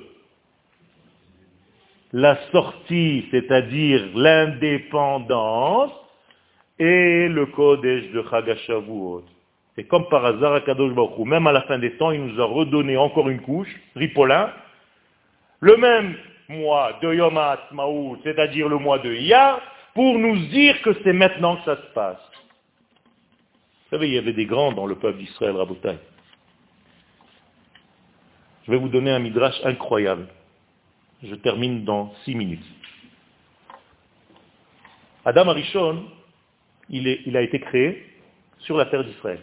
la sortie, c'est-à-dire l'indépendance, et le Kodesh de Chagashavuot. C'est comme par hasard à Kadosh Baruch Même à la fin des temps, il nous a redonné encore une couche, Ripolin, le même mois de Yom HaAtzmaout, c'est-à-dire le mois de Iyar, pour nous dire que c'est maintenant que ça se passe. Vous savez, il y avait des grands dans le peuple d'Israël, Rabotai. Je vais vous donner un midrash incroyable. Je termine dans six minutes. Adam Arishon, il, a été créé sur la terre d'Israël.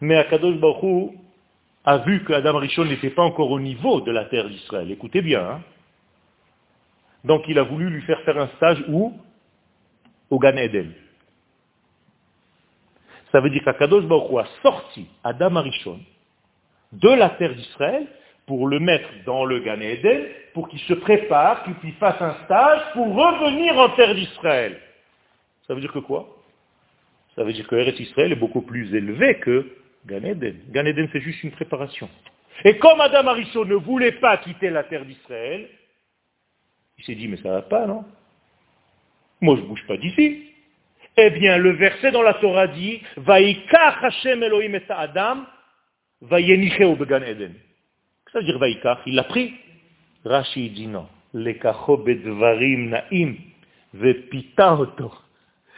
Mais Akadosh Baruch a vu que Adam Arishon n'était pas encore au niveau de la terre d'Israël. Écoutez bien. Hein. Donc il a voulu lui faire faire un stage où? Au Gan Eden. Ça veut dire qu'Akadosh Baruch a sorti Adam Arishon de la terre d'Israël pour le mettre dans le Gan Eden, pour qu'il se prépare, qu'il fasse un stage pour revenir en terre d'Israël. Ça veut dire que quoi? Ça veut dire que Eretz Israël est beaucoup plus élevé que Gan Eden. Gan Eden, c'est juste une préparation. Et comme Adam Arishon ne voulait pas quitter la terre d'Israël, il s'est dit, mais ça va pas, non? Moi, je ne bouge pas d'ici. Eh bien, le verset dans la Torah dit, Vaikach Hashem Elohim et Adam, Vayenicheu began Eden. Ça veut dire Vaikach, il l'a pris. Rashi dit non. Lekacho bedvarim na'im, vepita oto.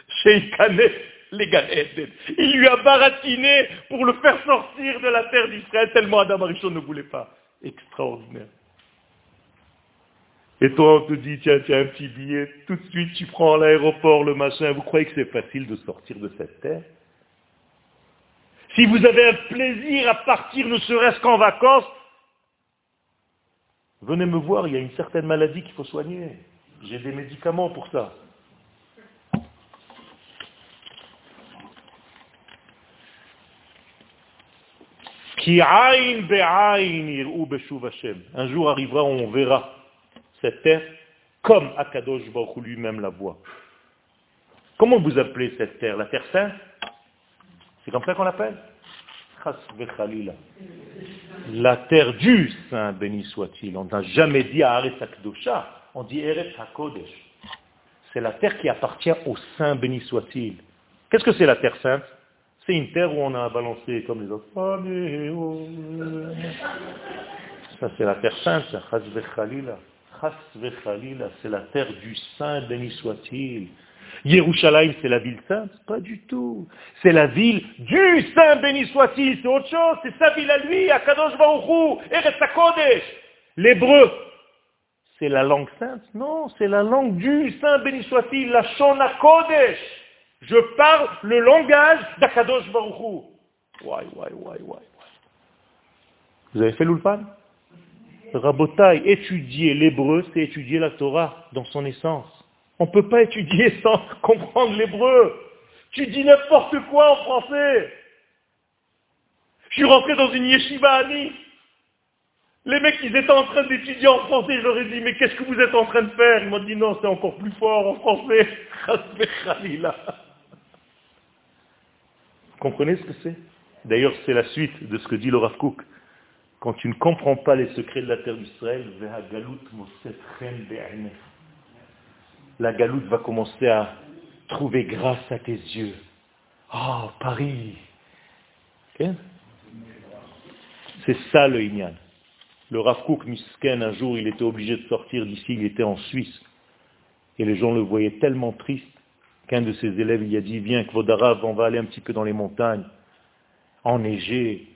Sheikane les Eden. Il lui a baratiné pour le faire sortir de la terre d'Israël, tellement Adam Arishon ne voulait pas. Extraordinaire. Et toi, on te dit, tiens, tiens, un petit billet, tout de suite, tu prends l'aéroport, le machin. Vous croyez que c'est facile de sortir de cette terre? Si vous avez un plaisir à partir, ne serait-ce qu'en vacances, venez me voir, il y a une certaine maladie qu'il faut soigner. J'ai des médicaments pour ça. Un jour arrivera où on verra cette terre comme Akadosh Baruch lui-même la voit. Comment vous appelez cette terre? La terre sainte? C'est comme ça qu'on l'appelle? La terre du Saint, béni soit-il. On n'a jamais dit Aretz Akdosha, on dit Eretz HaKodesh. C'est la terre qui appartient au Saint, béni soit-il. Qu'est-ce que c'est la terre sainte? C'est une terre où on a balancé comme les autres. Oh. Ça c'est la terre sainte, c'est la terre du Saint, béni soit-il. Yerushalayim, c'est la ville sainte? Pas du tout. C'est la ville du Saint, béni soit-il. C'est autre chose. C'est sa ville à lui, à Kadosh Baruchou, Eretz. L'hébreu, c'est la langue sainte? Non, c'est la langue du Saint, béni soit-il, la Shona Kodesh. Je parle le langage d'Akadosh Baruchou. Vous avez fait l'ulpan? Rabotai, étudier l'hébreu, c'est étudier la Torah dans son essence. On ne peut pas étudier (laughs) sans comprendre l'hébreu. Tu dis n'importe quoi en français. Je suis rentré dans une yeshiva à. Les mecs, ils étaient en train d'étudier en français. Je leur dit, mais qu'est-ce que vous êtes en train de faire? Ils m'ont dit, non, c'est encore plus fort en français. (laughs) Comprenez ce que c'est? D'ailleurs, c'est la suite de ce que dit le Rav quand tu ne comprends pas les secrets de la terre d'Israël, la galoute va commencer à trouver grâce à tes yeux. Oh, Paris C'est ça le Inyan. Le Rav Misken, un jour, il était obligé de sortir d'ici, il était en Suisse. Et les gens le voyaient tellement triste qu'un de ses élèves il a dit, viens, Kvodarav, on va aller un petit peu dans les montagnes, enneigé,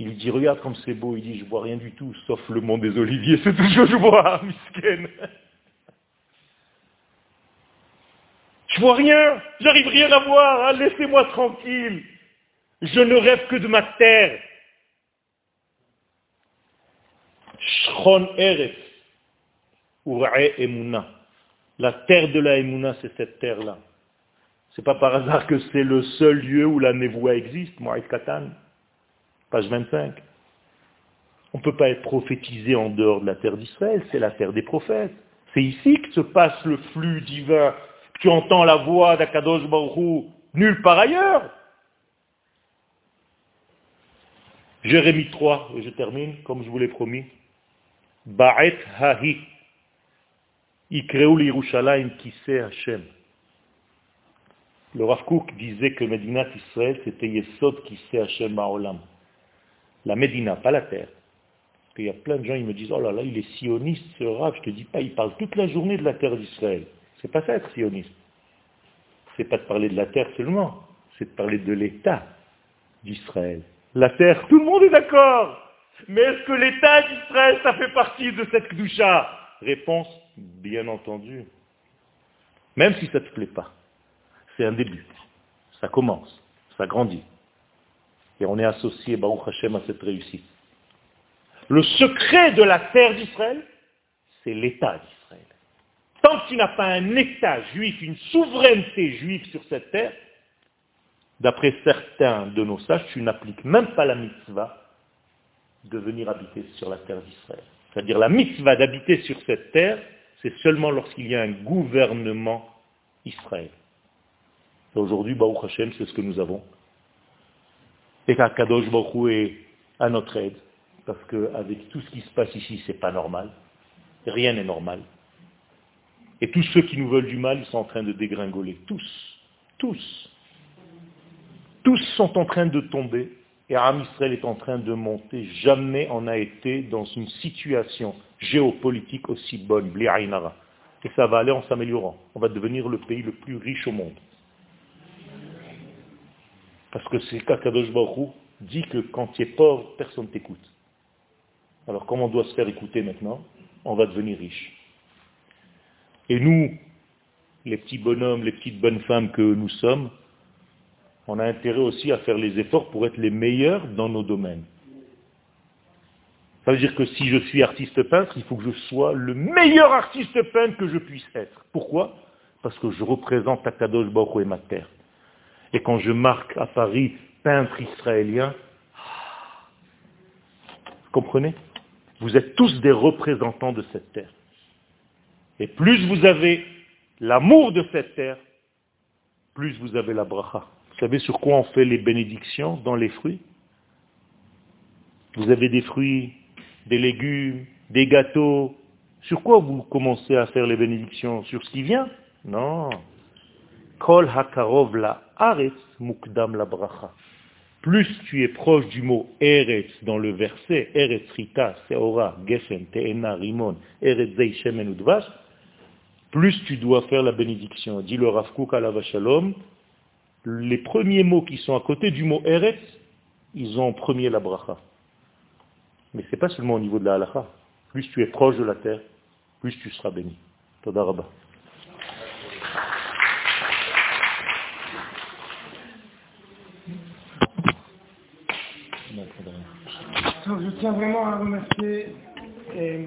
il dit, regarde comme c'est beau. Il dit, je vois rien du tout, sauf le mont des Oliviers. (laughs) C'est tout ce que je vois, (laughs) misken. Je vois rien. J'arrive rien à voir. Hein. Laissez-moi tranquille. Je ne rêve que de ma terre. La terre de la Emuna, c'est cette terre-là. C'est pas par hasard que c'est le seul lieu où la névoie existe, Moïse Katan. Page 25. On ne peut pas être prophétisé en dehors de la terre d'Israël, c'est la terre des prophètes. C'est ici que se passe le flux divin. Tu entends la voix d'Akadosh nulle part ailleurs. Jérémie 3, et je termine, comme je vous l'ai promis. Ba'et hahi. Yerushalayim sait Hashem. Le Rav disait que Medinat Israël, c'était Yesod sait Hashem Ma'olam. La Médina, pas la terre. Parce qu'il y a plein de gens, ils me disent, oh là là, il est sioniste, ce Rav. Je te dis pas, il parle toute la journée de la terre d'Israël. C'est pas ça être sioniste. C'est pas de parler de la terre seulement, c'est de parler de l'État d'Israël. La terre, tout le monde est d'accord. Mais est-ce que l'État d'Israël, ça fait partie de cette Kdusha? Réponse, bien entendu. Même si ça ne te plaît pas. C'est un début. Ça commence. Ça grandit. Et on est associé, Baruch Hashem, à cette réussite. Le secret de la terre d'Israël, c'est l'État d'Israël. Tant que tu n'as pas un État juif, une souveraineté juive sur cette terre, d'après certains de nos sages, tu n'appliques même pas la mitzvah de venir habiter sur la terre d'Israël. C'est-à-dire la mitzvah d'habiter sur cette terre, c'est seulement lorsqu'il y a un gouvernement Israël. Aujourd'hui, Baruch Hashem, c'est ce que nous avons. Et qu'Akadosh Baruch est à notre aide, parce qu'avec tout ce qui se passe ici, c'est pas normal. Rien n'est normal. Et tous ceux qui nous veulent du mal, ils sont en train de dégringoler. Tous. Tous. Tous sont en train de tomber et Aram Israël est en train de monter. Jamais on n'a été dans une situation géopolitique aussi bonne, Et ça va aller en s'améliorant. On va devenir le pays le plus riche au monde. Parce que c'est Kakadosh Baruch dit que quand tu es pauvre, personne ne t'écoute. Alors comment on doit se faire écouter maintenant? On va devenir riche. Et nous, les petits bonhommes, les petites bonnes femmes que nous sommes, on a intérêt aussi à faire les efforts pour être les meilleurs dans nos domaines. Ça veut dire que si je suis artiste peintre, il faut que je sois le meilleur artiste peintre que je puisse être. Pourquoi? Parce que je représente Akadosh Baruch et ma terre. Et quand je marque à Paris peintre israélien, vous comprenez? Vous êtes tous des représentants de cette terre. Et plus vous avez l'amour de cette terre, plus vous avez la bracha. Vous savez sur quoi on fait les bénédictions dans les fruits? Vous avez des fruits, des légumes, des gâteaux. Sur quoi vous commencez à faire les bénédictions? Sur ce qui vient? Non. Kol hakarov la mukdam la bracha. Plus tu es proche du mot eretz dans le verset, eretz rita, seora, gefen, teena, rimon, eretz zei, shemen plus tu dois faire la bénédiction. Dit le Rav Kook à Shalom, les premiers mots qui sont à côté du mot Eretz, ils ont en premier la bracha. Mais ce n'est pas seulement au niveau de la halakha. Plus tu es proche de la terre, plus tu seras béni. Toda Je tiens vraiment à remercier